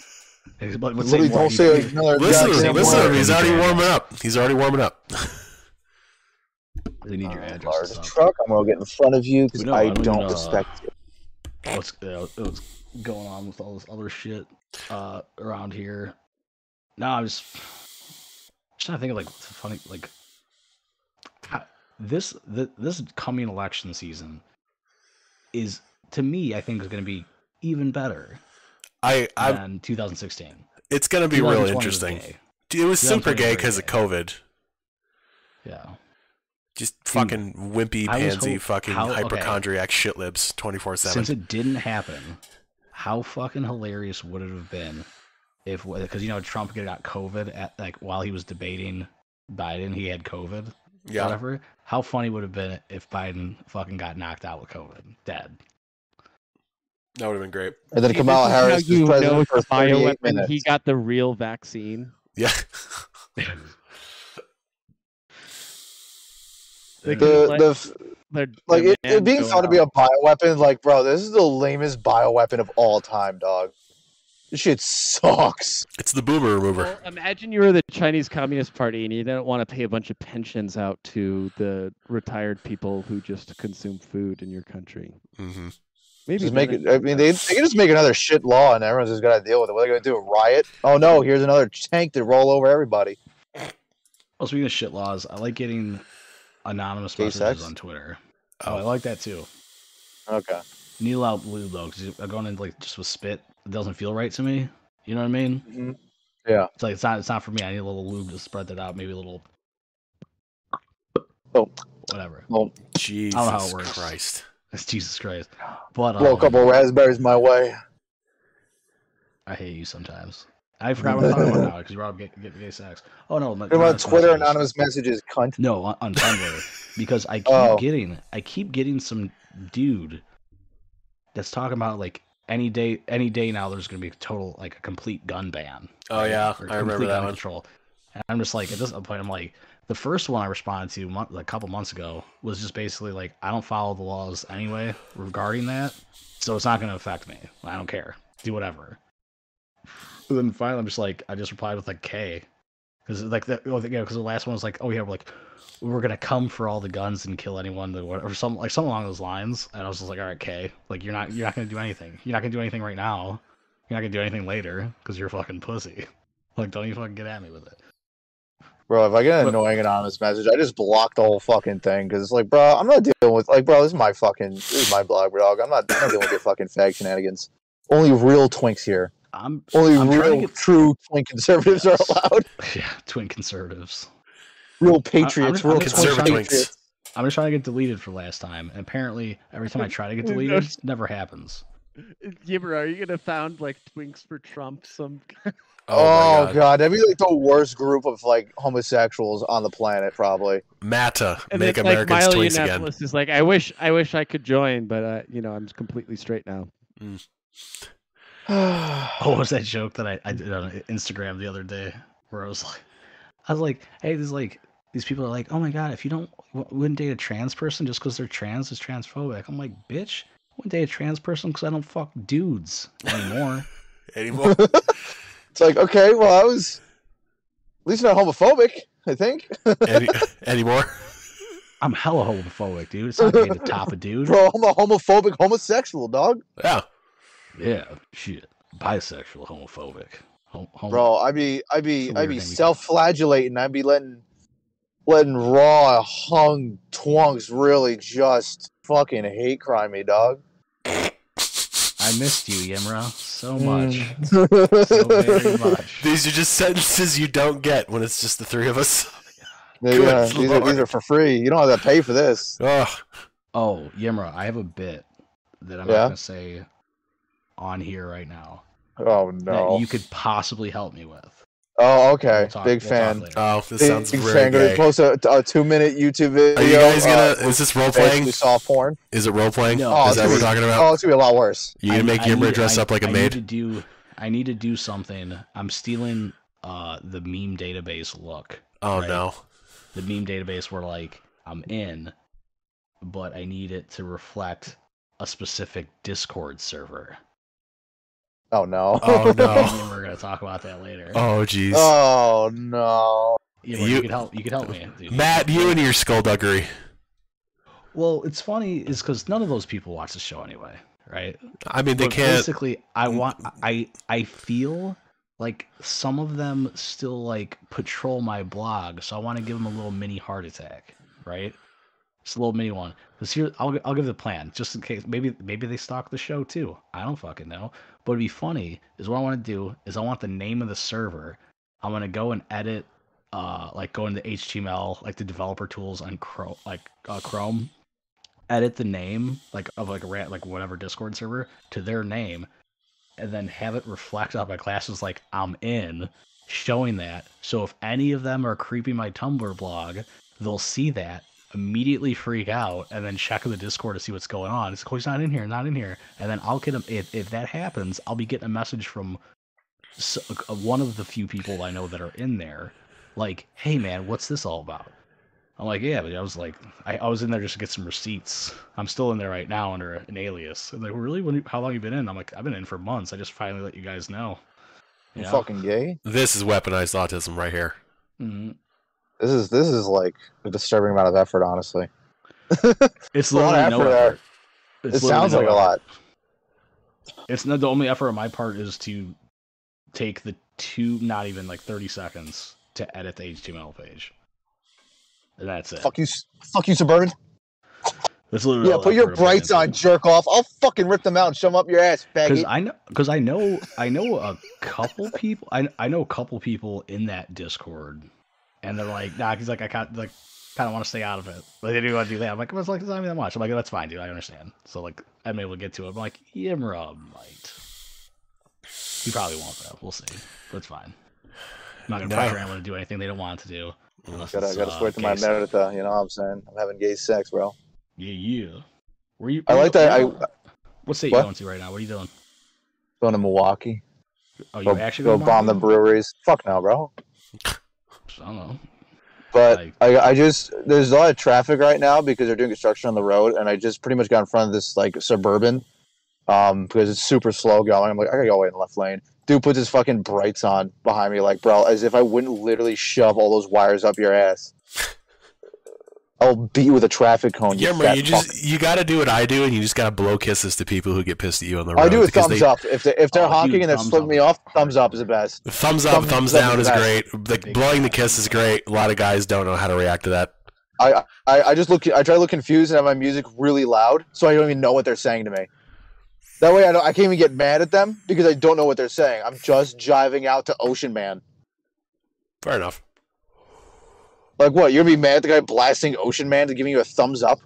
But, but say more. don't He- say another listen to goddamn. Listen to word. He's already warming up. He's already warming up. <laughs> They need your Uh, address. large and truck. I'm gonna get in front of you because No, I I mean, don't uh, respect you. what's uh, what's going on with all this other shit uh, around here. No, I'm just just trying to think of like what's funny like how- this the, this coming election season is to me I think is going to be even better I, I, than 2016. it's gonna be really interesting. gay. It was super gay because of COVID. Yeah. Just fucking wimpy, I was pansy, hope- fucking how- okay. hypochondriac shit libs 24 Since 7. it didn't happen, how fucking hilarious would it have been if because you know Trump got COVID at like while he was debating Biden, he had COVID. Yeah. Whatever. How funny would it have been if Biden fucking got knocked out with COVID, dead? That would have been great. And then Kamala this is how Harris you was know president it's for a 38 bioweapon. minutes. He got the real vaccine. Yeah. <laughs> They the let the f- their- like their it, it being go thought to be a out. bioweapon. Like, bro, this is the lamest bioweapon of all time, dog. This shit sucks. It's the boomer remover. Well, imagine you were the Chinese Communist Party and you didn't want to pay a bunch of pensions out to the retired people who just consume food in your country. hmm Maybe Just make it. it- I mean, they, they can just make another shit law, and everyone's just gonna deal with it. What are they gonna do? A riot? Oh no! Here's another tank to roll over everybody. Well, speaking of shit laws, I like getting anonymous Gay messages sex? on Twitter. Oh, I Oh. like that too. Okay. Need allow blue though, because I'm going in like just with spit. It doesn't feel right to me. You know what I mean? Mhm. Yeah. It's like it's not it's not for me. I need a little lube to spread that out. Maybe a little. Oh. Whatever. Well, Jesus I don't know how it works. Christ. <laughs> That's Jesus Christ. But blow a um, couple raspberries my way. I hate you sometimes. I forgot what I'm talking about now because you brought up gay, gay, gay sex. Oh no, not- What about Twitter messages. anonymous messages, cunt? No, on, on Tumblr <laughs> because I keep Oh. getting I keep getting some dude that's talking about like any day any day now there's gonna be a total like a complete gun ban. Oh, right? yeah, Or I remember complete that gun one. Control. And I'm just like at this point I'm like the first one I responded to mon- a couple months ago was just basically like I don't follow the laws anyway regarding that, so it's not gonna affect me. I don't care. Do whatever. But then finally I'm just like I just replied with like K. Because like that, oh, yeah, because the last one was like, oh yeah, we're like, we're gonna come for all the guns and kill anyone that or something like something along those lines. And I was just like, all right, K, like you're not you're not gonna do anything. You're not gonna do anything right now. You're not gonna do anything later because you're a fucking pussy. <laughs> Like, don't you fucking get at me with it. Bro, if I get an But- annoying anonymous message, I just block the whole fucking thing because it's like, bro, I'm not dealing with like, bro, this is my fucking, this is my blog, dog. I'm not, I'm not dealing with your fucking fag shenanigans. Only real twinks here. I'm Only I'm real, get- true twin conservatives Yes. are allowed. <laughs> yeah, twin conservatives. Real patriots. I'm real just- twink Conservative patriots. twinks. I'm just trying to get deleted for last time, and apparently every time I try to get <laughs> deleted, it never happens. Yibber, are you gonna found like Twinks for Trump? Some <laughs> Oh, my god. that'd be like the worst group of like homosexuals on the planet, probably. Mata, and make it's like Americans Milo twinks again. Yiannopoulos is like, I wish, I wish I could join, but uh, you know, I'm completely straight now. Oh, <sighs> what was that joke that I, I did on Instagram the other day where I was like, I was like, hey, there's like these people are like, oh my god, if you don't wouldn't date a trans person just because they're trans is transphobic. I'm like, bitch, I wouldn't date a trans person because I don't fuck dudes anymore. <laughs> <laughs> Anymore? It's like, okay, well, I was at least not homophobic, I think. <laughs> Any, anymore? I'm hella homophobic, dude. It's not gay to top a dude. Bro, I'm a homophobic homosexual, dog. Yeah. Yeah, shit, bisexual, homophobic. Hom- homo- Bro, I'd be I'd be It's a I'd be self-flagellating. I'd be letting letting raw hung twunks really just fucking hate crime me, dog. I missed you, Yimra, so hmm. much, so very <laughs> much. These are just sentences you don't get when it's just the three of us. Yeah, <laughs> Good these are these are for free. You don't have to pay for this. Ugh. Oh, Yimra, I have a bit that I'm Yeah? not gonna say on here right now Oh that no. you could possibly help me with. Oh, okay. We'll talk- Big we'll fan. Oh, this Big, sounds big very fan. Gonna post a, a two-minute YouTube video. Are you guys gonna? uh, is this role playing? basically soft porn. Is it role playing? No. Oh, is it's that what gonna we're be- talking about? Oh, it's gonna be a lot worse. you gonna I- make I Yimmer dress I- up like a I maid? Need to do. I need to do something. I'm stealing uh the meme database look. Oh right. no. The meme database where like I'm in, but I need it to reflect a specific Discord server. Oh no. Oh no. <laughs> We're gonna talk about that later. Oh jeez. Oh no. Yeah, well, you- you, could help. You could help me, dude. Matt, you and your skullduggery. Well, it's funny is because none of those people watch the show anyway, right? I mean, they But can't. Basically, I want. I I feel like some of them still like patrol my blog, so I want to give them a little mini heart attack, right? Just a little mini one. Because here, I'll I'll give the plan just in case. Maybe maybe they stalk the show too. I don't fucking know. But it'd be funny. Is what I want to do is I want the name of the server. I'm gonna go and edit. Uh, like go into HTML, like the developer tools on Chrome, like uh, Chrome, edit the name like of like a rat like whatever Discord server to their name, and then have it reflect on my classes like I'm in, showing that. So if any of them are creeping my Tumblr blog, they'll see that immediately freak out and then check the Discord to see what's going on. It's like, oh, he's not in here, not in here, and then I'll get him. If if that happens, I'll be getting a message from uh, one of the few people I know that are in there, like, hey man, what's this all about? I'm like, yeah, but I was like, I, I was in there just to get some receipts. I'm still in there right now under an alias. And they're like, really? When how long you been in? I'm like, I've been in for months. I just finally let you guys know. You You know? fucking gay. This is weaponized autism right here. Mhm. This is this is like a disturbing amount of effort, honestly. <laughs> It's a lot of no effort there. effort. It sounds literally like no a lot. It's not the only effort on my part is to take the two, not even like 30 seconds to edit the HTML page. And that's it. Fuck you, fuck you, suburban. That's literally Yeah, put your effort brights on, jerk off. I'll fucking rip them out and shove them up your ass, because. I know because I know I know a couple people I I know a couple people in that Discord, and they're like, nah, he's like I kind like kind of want to stay out of it. Like they do want to do that. I'm like, it's like it's not even that much. I'm like, that's fine, dude. I understand. So like I'm able to get to it. I'm like, Yimra might. He probably won't though. We'll see. But it's fine. I'm not gonna No. pressure anyone to do anything they don't want to do. Unless Gotta it's, gotta uh, swear to my gay. Meredith. You know what I'm saying? I'm having gay sex, bro. Yeah, yeah. Where you? I like you- that. where I you- What state What? you going to right now? What are you doing? going to Milwaukee. Oh, you Go, actually go going to bomb the breweries. Fuck no, bro. I don't know. But Like- I, I just there's a lot of traffic right now because they're doing construction on the road, and I just pretty much got in front of this like suburban, um, because it's super slow going. I'm like, I gotta go away in the left lane. Dude puts his fucking brights on behind me, like, bro, as if I wouldn't literally shove all those wires up your ass. I'll beat you with a traffic cone. You, Yeah, fat man, you fuck. just you got to do what I do, and you just got to blow kisses to people who get pissed at you on the road. I do a thumbs they- up if they if they're Oh, dude, honking and they're thumbs flipping me off. Thumbs up is the best. Thumbs up, Thumbs thumbs up down is is best. great. Like blowing the kiss is great. A lot of guys don't know how to react to that. I, I I just look I try to look confused and have my music really loud so I don't even know what they're saying to me. That way I don't I can't even get mad at them because I don't know what they're saying. I'm just jiving out to Ocean Man. Fair enough. Like what? You're gonna be mad at the guy blasting Ocean Man to giving you a thumbs up?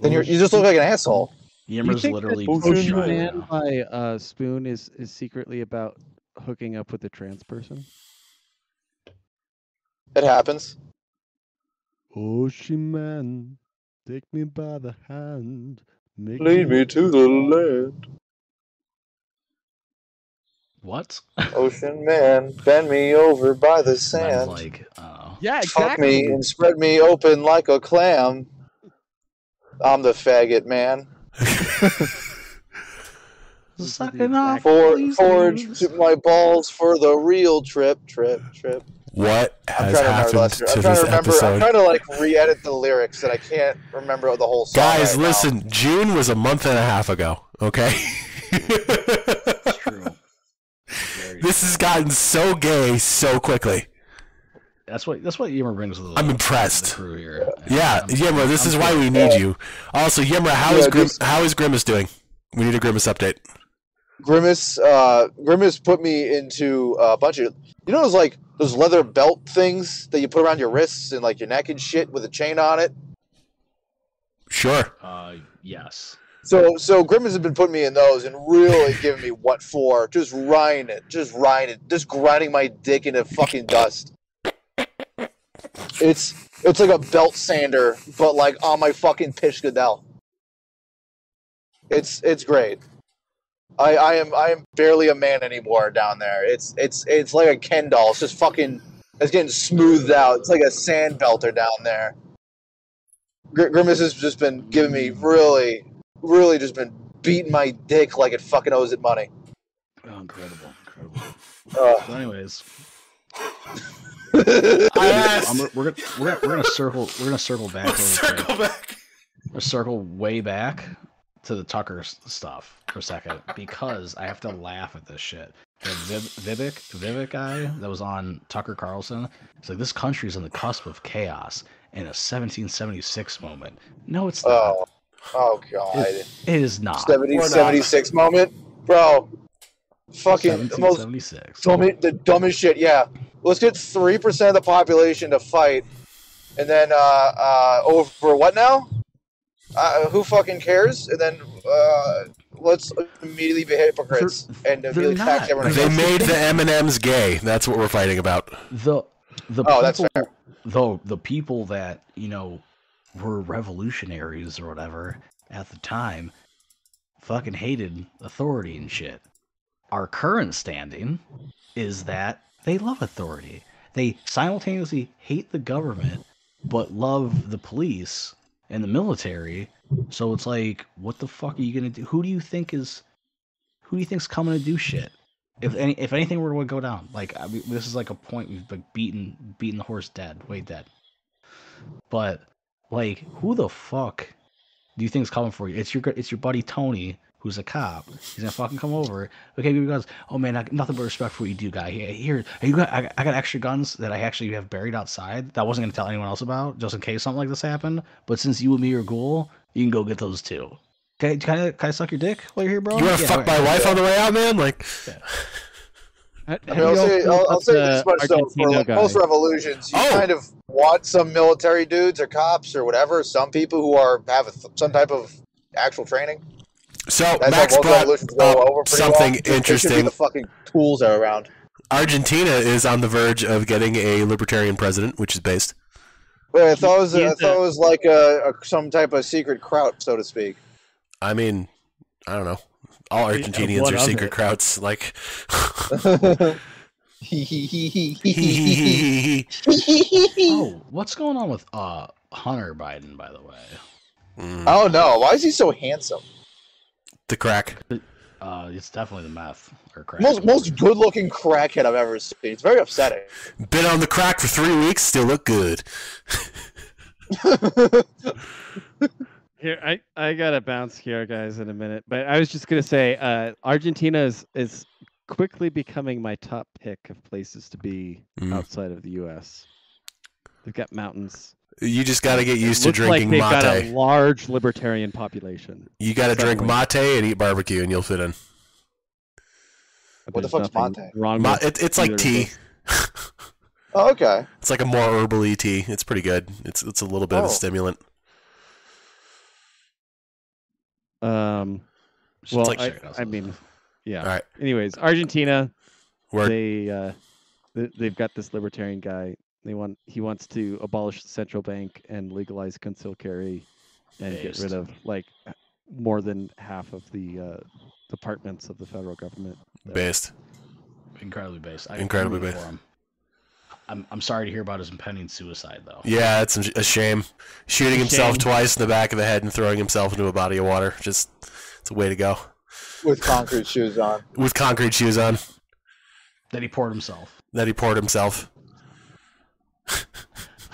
Then you're you just look like an asshole. You Yimmer's think literally that Ocean Ocean Man by uh, Spoon is is secretly about hooking up with a trans person? It happens. Ocean Man, take me by the hand, make Lead me to the land. What? Ocean Man, bend me over by the <laughs> Sounds sand. like uh, Yeah, exactly. Fuck me and spread me open like a clam. I'm the faggot man. Those are sucking the off. exact- For, Please forge lose. to my balls for the real trip, trip, trip. What I'm has trying to remember the happened last year. I'm to trying this to remember. I'm episode? trying to like re-edit the lyrics that I can't remember the whole song. Guys, right now. listen. June was a month and a half ago. Okay. It's true. <laughs> Very this has gotten so gay so quickly. That's what that's what Yimmer brings to the, I'm to impressed. the crew here. Yeah, I'm- Yimra, this I'm is why we need you. Also, Yimra, how Yeah, is Grim, just- how is Grimace doing? We need a Grimace update. Grimace, uh, Grimace put me into a bunch of you know those like those leather belt things that you put around your wrists and like your neck and shit with a chain on it. Sure. Uh, yes. So so Grimace has been putting me in those and really giving me what for. Just riding it, just riding it, just grinding my dick into fucking dust. It's it's like a belt sander, but like on my fucking pitch. It's it's great. I, I am I am barely a man anymore down there. It's it's it's like a Ken doll. It's just fucking it's getting smoothed out. It's like a sand belter down there. Gr- Grimace has just been giving me really, really just been beating my dick like it fucking owes it money. Oh, incredible, incredible. Ugh. So, anyways, I <laughs> I'm, asked. we're gonna we're gonna, we're gonna circle we're gonna circle back. Let's really quick. circle back. We're circle way back to the Tucker stuff for a second because I have to laugh at this shit. The Viv- Vivek Vivek guy that was on Tucker Carlson. It's like this country's on the cusp of chaos in a 1776 moment. No, it's not. Oh, oh god. It is not. 70, We're not. 76 moment, bro. Fucking the most 1776. dumb, the dumbest shit. Yeah, let's get three percent of the population to fight, and then uh, uh, over what now? Uh, who fucking cares? And then uh, let's immediately be hypocrites and immediately they're tax everyone. They made the M and M's gay. That's what we're fighting about. the the Oh, that's people, fair. though the people that you know were revolutionaries or whatever at the time fucking hated authority and shit. Our current standing is that they love authority. They simultaneously hate the government but love the police and the military. So it's like what the fuck are you gonna do? Who do you think is who do you think's coming to do shit? If any, if anything were to go down, like I mean, this is like a point we've like beaten beaten the horse dead, way dead. But like, who the fuck do you think's coming for you? It's your it's your buddy Tony, who's a cop. He's gonna fucking come over. Okay, he goes, oh man, I, nothing but respect for what you do, guy. Here, here you got I, got- I got extra guns that I actually have buried outside that I wasn't gonna tell anyone else about, just in case something like this happened. But since you and me are ghoul, you can go get those too. Okay, can I, can I suck your dick while you're here, bro? You want to Yeah, fuck alright. my wife on the way out, man? Like, How- I how mean, I'll say, I'll, I'll say this much though: for like guy? most revolutions, you Oh. kind of want some military dudes or cops or whatever, some people who are have a, some type of actual training. So That's Max how both brought up something well. Just- just give me interesting. The fucking tools are around. Argentina is on the verge of getting a libertarian president, which is based. Wait, I thought it was, I He's thought it was like a, a some type of secret kraut, so to speak. I mean, I don't know. All Argentinians are secret krauts. Like, <laughs> Oh, what's going on with uh Hunter Biden, by the way? Mm, I don't. Why is he so handsome? the crack. Uh, it's definitely the meth or crack. Most most good looking crackhead I've ever seen. It's very upsetting. Been on the crack for three weeks, still look good. <laughs> <laughs> Here, I, I gotta bounce here, guys, in a minute. But I was just gonna say, uh, Argentina is, is quickly becoming my top pick of places to be Mm. outside of the U.S. They've got mountains. You just got to get used to drinking like they've got a large libertarian population. You got to drink mate and eat barbecue, and you'll fit in. What the There's fuck's mate? Wrong Ma- it, it's like tea. oh, okay. <laughs> It's like a more herbally tea. It's pretty good. It's it's a little bit of Oh. a stimulant. Um, well, take I, I mean, yeah. All right, Anyways, Argentina, work. they uh, th- they've got this libertarian guy. They want he wants to abolish the central bank and legalize concealed carry, and get rid of like more than half of the uh, departments of the federal government. that- Based. incredibly based. I, Incredibly I'm based. For him. I'm I'm sorry to hear about his impending suicide, though. Yeah, it's a shame. Shooting A himself shame. twice in the back of the head and throwing himself into a body of water. Just, it's a way to go. With concrete shoes on. With concrete shoes on That he poured himself. that he poured himself. <laughs>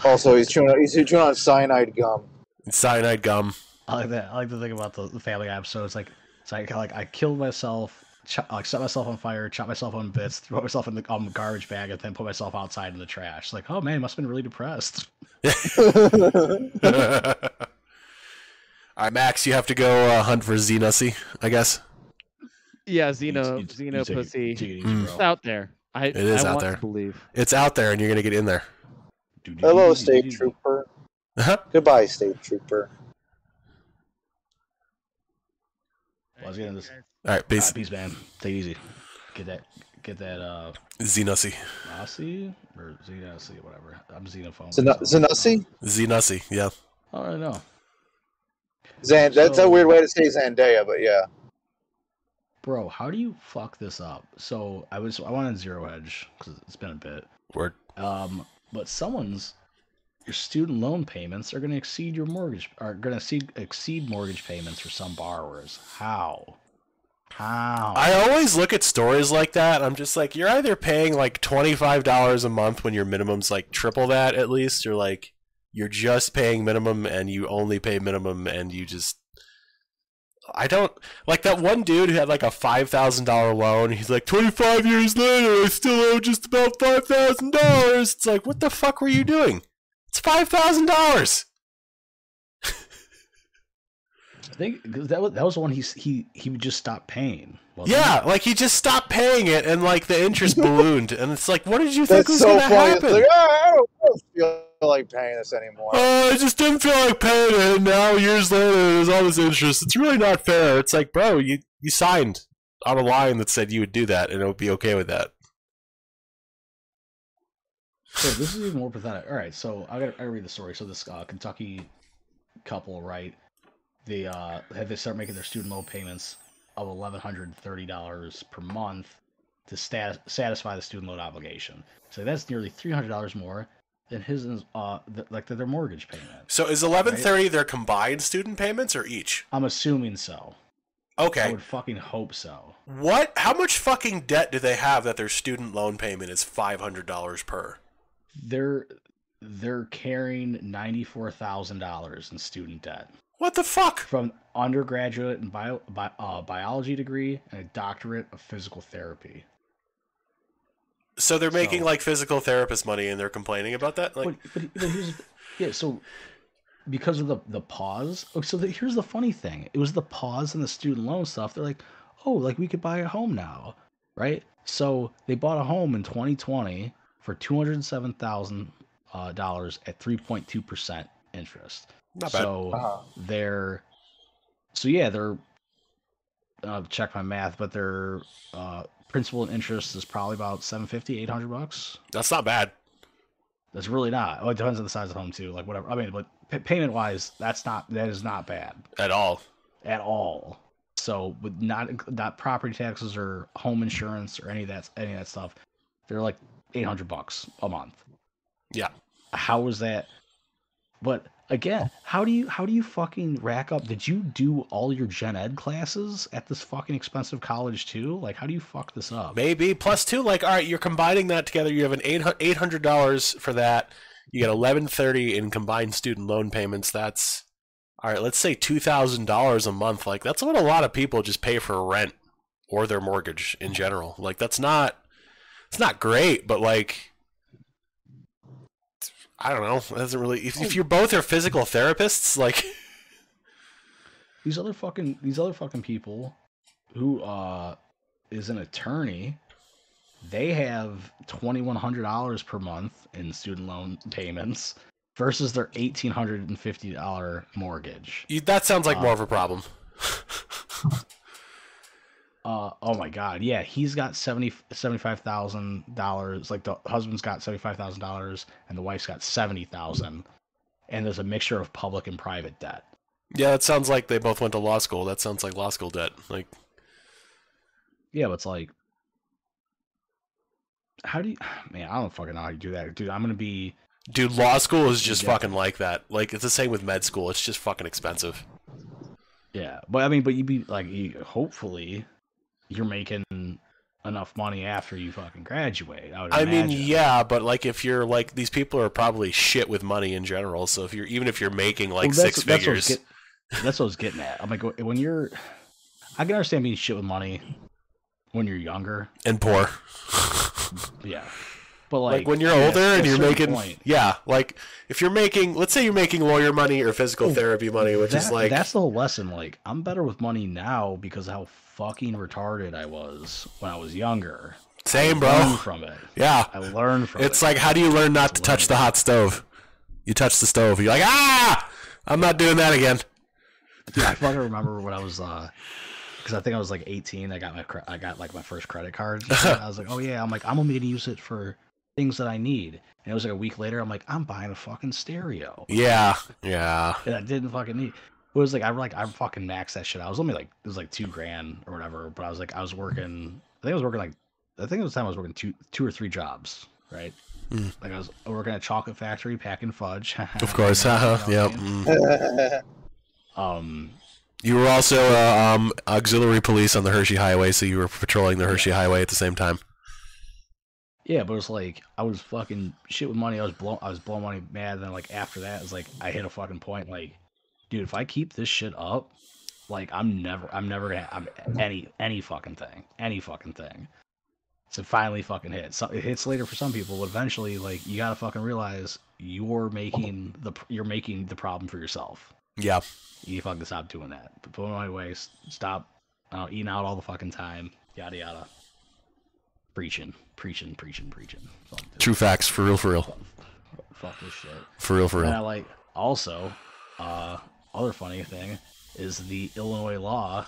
Also, he's chewing. He's chewing on cyanide gum. Cyanide gum. I like that. I like to think about the, the Family Guy episode. It's like it's like like I killed myself, ch- like set myself on fire, chop myself on bits, throw myself in the um, garbage bag, and then put myself outside in the trash. Like, oh man, must have been really depressed. All right, Max, you have to go uh, hunt for Xenussy, I guess. Yeah, You- Xeno, you- you Xeno take pussy. it Mm. It's out there. I, It is I out want there. to believe. It's out there, and you're gonna get in there. Hello, state dude, dude. trooper. Uh-huh. Goodbye, state trooper. Well, I was getting this. All right, peace. Alright, peace, man. Take it easy. Get that. Get that. Uh, Xenussy. Aussie or Xenossi, whatever. I'm xenophobe. Zan- so- Zanussi? Xenussy, yeah. I don't know. Zan- that's a weird way to say Zendaya, but yeah. Bro, how do you fuck this up? So I was I wanted zero hedge because it's been a bit. Word. Um, but someone's your student loan payments are going to exceed your mortgage are going to exceed mortgage payments for some borrowers. How? How? I always look at stories like that. I'm just like, you're either paying like $25 a month when your minimum's like triple that at least, or like you're just paying minimum and you only pay minimum and you just. I don't like that one dude who had like a five thousand dollar loan. He's like, twenty five years later, I still owe just about five thousand dollars. It's like, what the fuck were you doing? Five thousand dollars. I think that was that was the one he he he would just stop paying. Yeah, like he just stopped paying it, and like the interest <laughs> ballooned, and it's like, what did you think That's was so gonna funny. It's happen? like, "Ah, I, don't, I don't feel like paying this anymore. Oh, I just didn't feel like paying it, and now years later, there's all this interest. It's really not fair. It's like, bro, you you signed on a line that said you would do that, and it would be okay with that. So this is even more pathetic. All right, so I got I read the story. So this uh, Kentucky couple, right? They uh had they start making their student loan payments of eleven hundred thirty dollars per month to stat- satisfy the student loan obligation. So that's nearly three hundred dollars more than his uh th- like their mortgage payment. So is eleven thirty their combined student payments or each? I'm assuming so. Okay. I would fucking hope so. What? How much fucking debt do they have that their student loan payment is five hundred dollars per? They're they're carrying ninety four thousand dollars in student debt. What the fuck? from undergraduate and bio, bi- uh, biology degree and a doctorate of physical therapy. So they're making So- like physical therapist money, and they're complaining about that. Like, but, but, but here's yeah, so because of the the pause. Oh, so the, here's the funny thing: it was the pause and the student loan stuff. They're like, oh, like we could buy a home now, right? So they bought a home in 2020 for two hundred seven thousand uh, dollars at 3.2 percent interest. not bad. So Uh-huh. they're so yeah they're uh, check my math, but their uh, principal and interest is probably about 750, 800 bucks. That's not bad. That's really not. Well, it depends on the size of the home too. Like whatever. I mean, but p- payment wise, that's not that is not bad At all. at all. So with not not property taxes or home insurance or any of that any of that stuff, they're like eight hundred bucks a month. Yeah. How is that? But again, how do you how do you fucking rack up? Did you do all your gen ed classes at this fucking expensive college too? Like, how do you fuck this up? Maybe plus two. Like, all right, you're combining that together. You have an eight eight hundred dollars for that. You get eleven thirty in combined student loan payments. That's all right. Let's say two thousand dollars a month. Like that's what a lot of people just pay for rent or their mortgage in general. Like that's not it's not great, but like I don't know. It doesn't really. If, if you're both are physical therapists, like <laughs> these other fucking these other fucking people who uh is an attorney they have $2100 per month in student loan payments versus their $1850 mortgage you, that sounds like more of a problem. <laughs> uh oh my god yeah he's got 70 $75000 like the husband's got $75000 and the wife's got 70000 and there's a mixture of public and private debt Yeah, It sounds like they both went to law school. That sounds like law school debt. Like Yeah, but it's like, how do you, man? I don't fucking know how you do that, dude. I'm gonna be, Dude, law school is just Yeah. fucking like that. Like it's the same with med school. It's just fucking expensive. yeah, but I mean, but you'd be like, you, hopefully, you're making enough money after you fucking graduate. I would I mean, yeah, but like if you're like these people are probably shit with money in general. So if you're even if you're making like Well, that's- six that's what figures, get- that's what I was getting at. I'm like, when you're, I can understand being shit with money when you're younger. and poor, Yeah, but like, like, when you're older and you're making, point, yeah, like if you're making, let's say you're making lawyer money or physical Oh, therapy money, which is like that's the whole lesson. Like, I'm better with money now because of how fucking retarded I was when I was younger. same, bro. from it. Yeah, I learned from it's it. It's like how do you learn not to touch the hot stove? You touch the stove. You're like, ah, I'm not doing that again. Dude, I fucking remember when I was uh because I think I was like 18. I got my cre- I got like my first credit card. <laughs> I was like, oh yeah. I'm like, I'm only gonna use it for things that I need. And it was like a week later. I'm like, I'm buying a fucking stereo. Yeah, yeah. And I didn't fucking need. It was like I like I fucking maxed that shit. I was only like it was like two grand or whatever. But I was like I was working. I think I was working like I think it was time I was working two two or three jobs. Right. Mm. Like I was working at a chocolate factory packing fudge. <laughs> Of course. Know Uh-huh. Yep. mm. <laughs> Um. You were also uh, um, auxiliary police on the Hershey Highway, so you were patrolling the Hershey Highway at the same time. Yeah, but it was like I was fucking shit with money. I was blow, I was blowing money mad. And then like after that, it's like I hit a fucking point. Like, dude, if I keep this shit up, like I'm never, I'm never gonna have any any fucking thing, any fucking thing. So finally fucking hit. So it hits later for some people, but eventually, like you gotta fucking realize you're making the you're making the problem for yourself. Yeah. You fucking stop doing that. Put money away. s- Stop uh, eating out all the fucking time. Yada yada. Preaching, preaching, preaching, preaching. True facts. For real, for real. fuck this shit. For real, for real. And I like also, uh, other funny thing is the Illinois law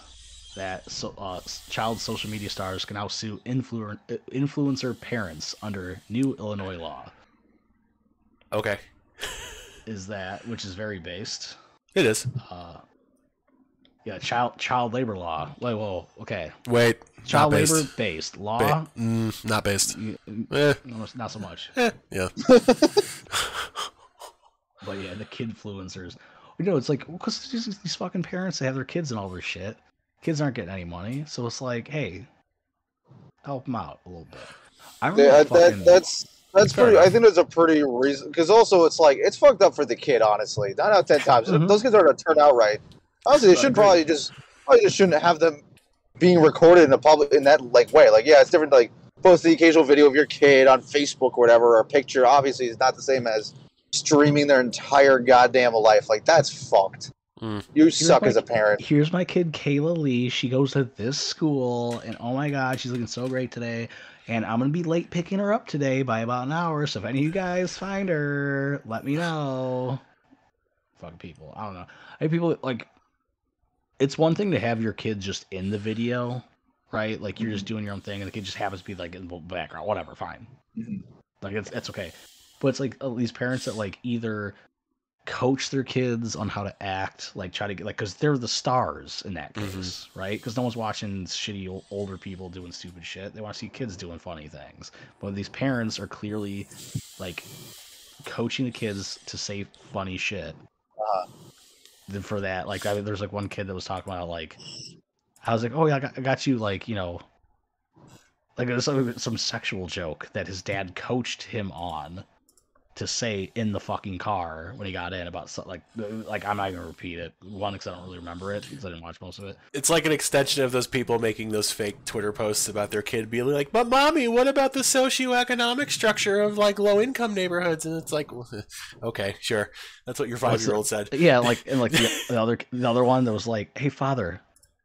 that so, uh, child social media stars can now sue influ- influencer parents under new Illinois law. Okay. Is that which is very based. It is. Uh, yeah, child child labor law. Wait, whoa, okay. Wait. Child based. labor based law. Ba- mm, not based. y- Eh, not so much. eh, yeah. But yeah, the kid influencers. You know, it's like because these, these fucking parents they have their kids and all this shit. Kids aren't getting any money, so it's like, hey, help them out a little bit. I remember Yeah, fucking, that, that's that's pretty. I think that's a pretty reason. Because also, it's like it's fucked up for the kid. Honestly, nine out of ten times, Mhm. those kids aren't gonna turn out right. Honestly, they should probably just probably just shouldn't have them being recorded in a public in that like way. Like, yeah, it's different. Like, post the occasional video of your kid on Facebook or whatever, or a picture. Obviously, it's not the same as streaming their entire goddamn life. Like, that's fucked. Mm. You suck my- as a parent. here's my kid Kayla Lee. She goes to this school, and oh my god, she's looking so great today. And I'm gonna be late picking her up today by about an hour. So if any of you guys find her, let me know. Fucking people, I don't know. I have people like, it's one thing to have your kid just in the video, right? Like you're Mm-hmm. just doing your own thing, and the kid just happens to be like in the background, whatever, fine. Mhm. Like it's it's okay. But it's like uh, these parents that like either coach their kids on how to act, like try to get like because they're the stars in that Mhm. case, right? Because no one's watching shitty ol- older people doing stupid shit. They want to see kids doing funny things. But these parents are clearly like coaching the kids to say funny shit. Then for that, like I, there's like one kid that was talking about like I was like, oh yeah, I got, I got you like you know like it was some, some sexual joke that his dad coached him on to say in the fucking car when he got in about so, like like I'm not gonna repeat it one because I don't really remember it because I didn't watch most of it. It's like an extension of those people making those fake Twitter posts about their kid being like, "But mommy, what about the socioeconomic structure of like low income neighborhoods?" And it's like, well, <laughs> okay, sure, that's what your five year old said. Yeah, like <laughs> and like the, the other the other one that was like, hey father,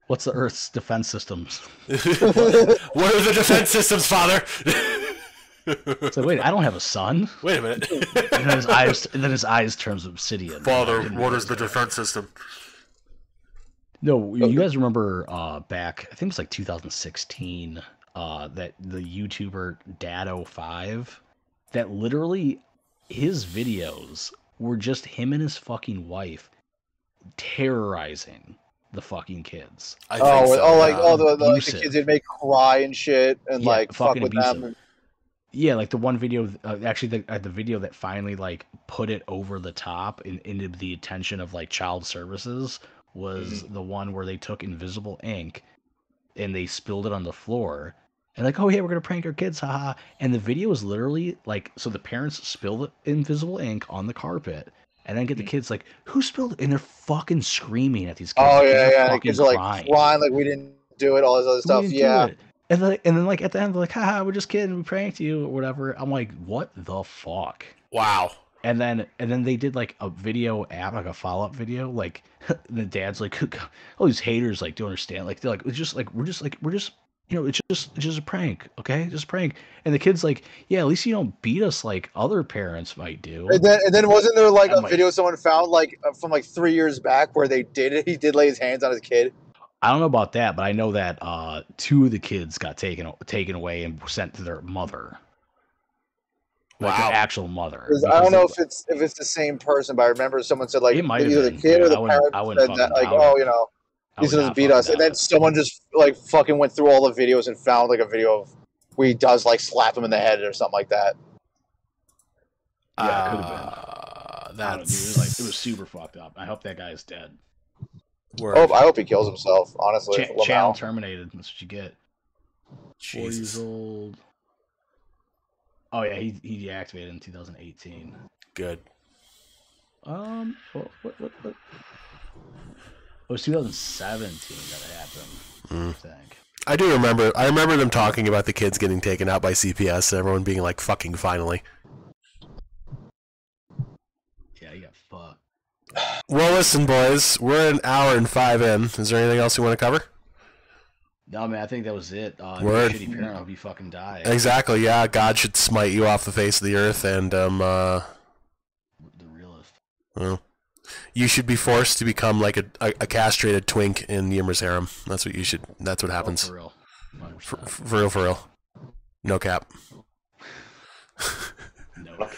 what's the Earth's defense systems? <laughs> what are the defense systems, father? It's like wait, I don't have a son. <laughs> Wait a minute, And then his eyes and then his eyes turns obsidian. <laughs> father. I What is the that. defense system? No, you guys remember uh, back? I think it was like 2016. Uh, that the YouTuber DaddyOFive, that literally his videos were just him and his fucking wife terrorizing the fucking kids. I oh, so, oh, like yeah. oh, the, the, like, the Abusive. kids would make cry and shit, and Yeah, like fuck with abusive. them. Yeah, like the one video, uh, actually, the uh, the video that finally like put it over the top and into the attention of like child services was the one where they took invisible ink and they spilled it on the floor and like, oh yeah, we're gonna prank our kids, haha. And the video was literally like, so the parents spill the invisible ink on the carpet. And then get the kids like, who spilled it? And they're fucking screaming at these kids. Oh The kids yeah, are yeah. The fucking kids are like crying. crying, like we didn't do it, all this other We stuff. Yeah. And then, and then like at the end, they're like, haha, we're just kidding, we pranked you or whatever. I'm like, what the fuck? Wow. And then and then they did like a video app, like a follow up video. Like <laughs> the dad's like, <laughs> all these haters like don't understand. Like they're like, it's just like we're just like we're just you know, it's just it's just a prank, okay? Just a prank. And the kid's like, yeah, at least you don't beat us like other parents might do. and then and then wasn't there like I'm a like- video someone found like uh, from like three years back where they did it? He did lay his hands on his kid. I don't know about that, but I know that uh, two of the kids got taken taken away and sent to their mother. Like Wow. their actual mother. I don't know if it's if it's the same person, but I remember someone said like It might either the kid Yeah, or the I parent I said that like, I oh, you know, I he would doesn't beat fucking us, and then someone just like fucking went through all the videos and found like a video of where he does like slap him in the head or something like that. Yeah, it could've been. Uh, know, dude, it was like it was super fucked up. I hope that guy's dead. Word. Oh, I hope he kills himself. Honestly, Cha- Lamau. channel terminated. That's what you get. Four years old. Oh yeah, he he deactivated in 2018. Good. Um, what what what? what? It was 2017 that it happened. Mm. I think. I do remember. I remember them talking about the kids getting taken out by CPS and everyone being like, "Fucking finally." Yeah, you got fucked. Well, listen, boys, we're an hour and five in. Is there anything else you want to cover? No man, I think that was it. Uh, if you're a Word. shitty parent, I hope you fucking die. Exactly. Yeah, God should smite you off the face of the earth, and um, uh, The realist. well, you should be forced to become like a, a, a castrated twink in Ymr's harem. That's what you should. That's what Oh, happens. for real. For, for real, for real. No cap. <laughs> No. Cap.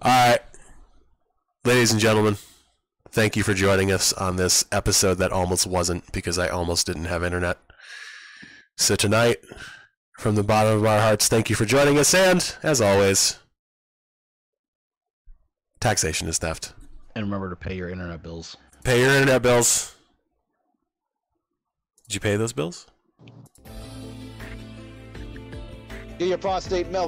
All right, ladies and gentlemen, thank you for joining us on this episode that almost wasn't because I almost didn't have internet. So tonight, from the bottom of our hearts, thank you for joining us, and as always, taxation is theft. And remember to pay your internet bills. Pay your internet bills. Did you pay those bills? Get your prostate milk.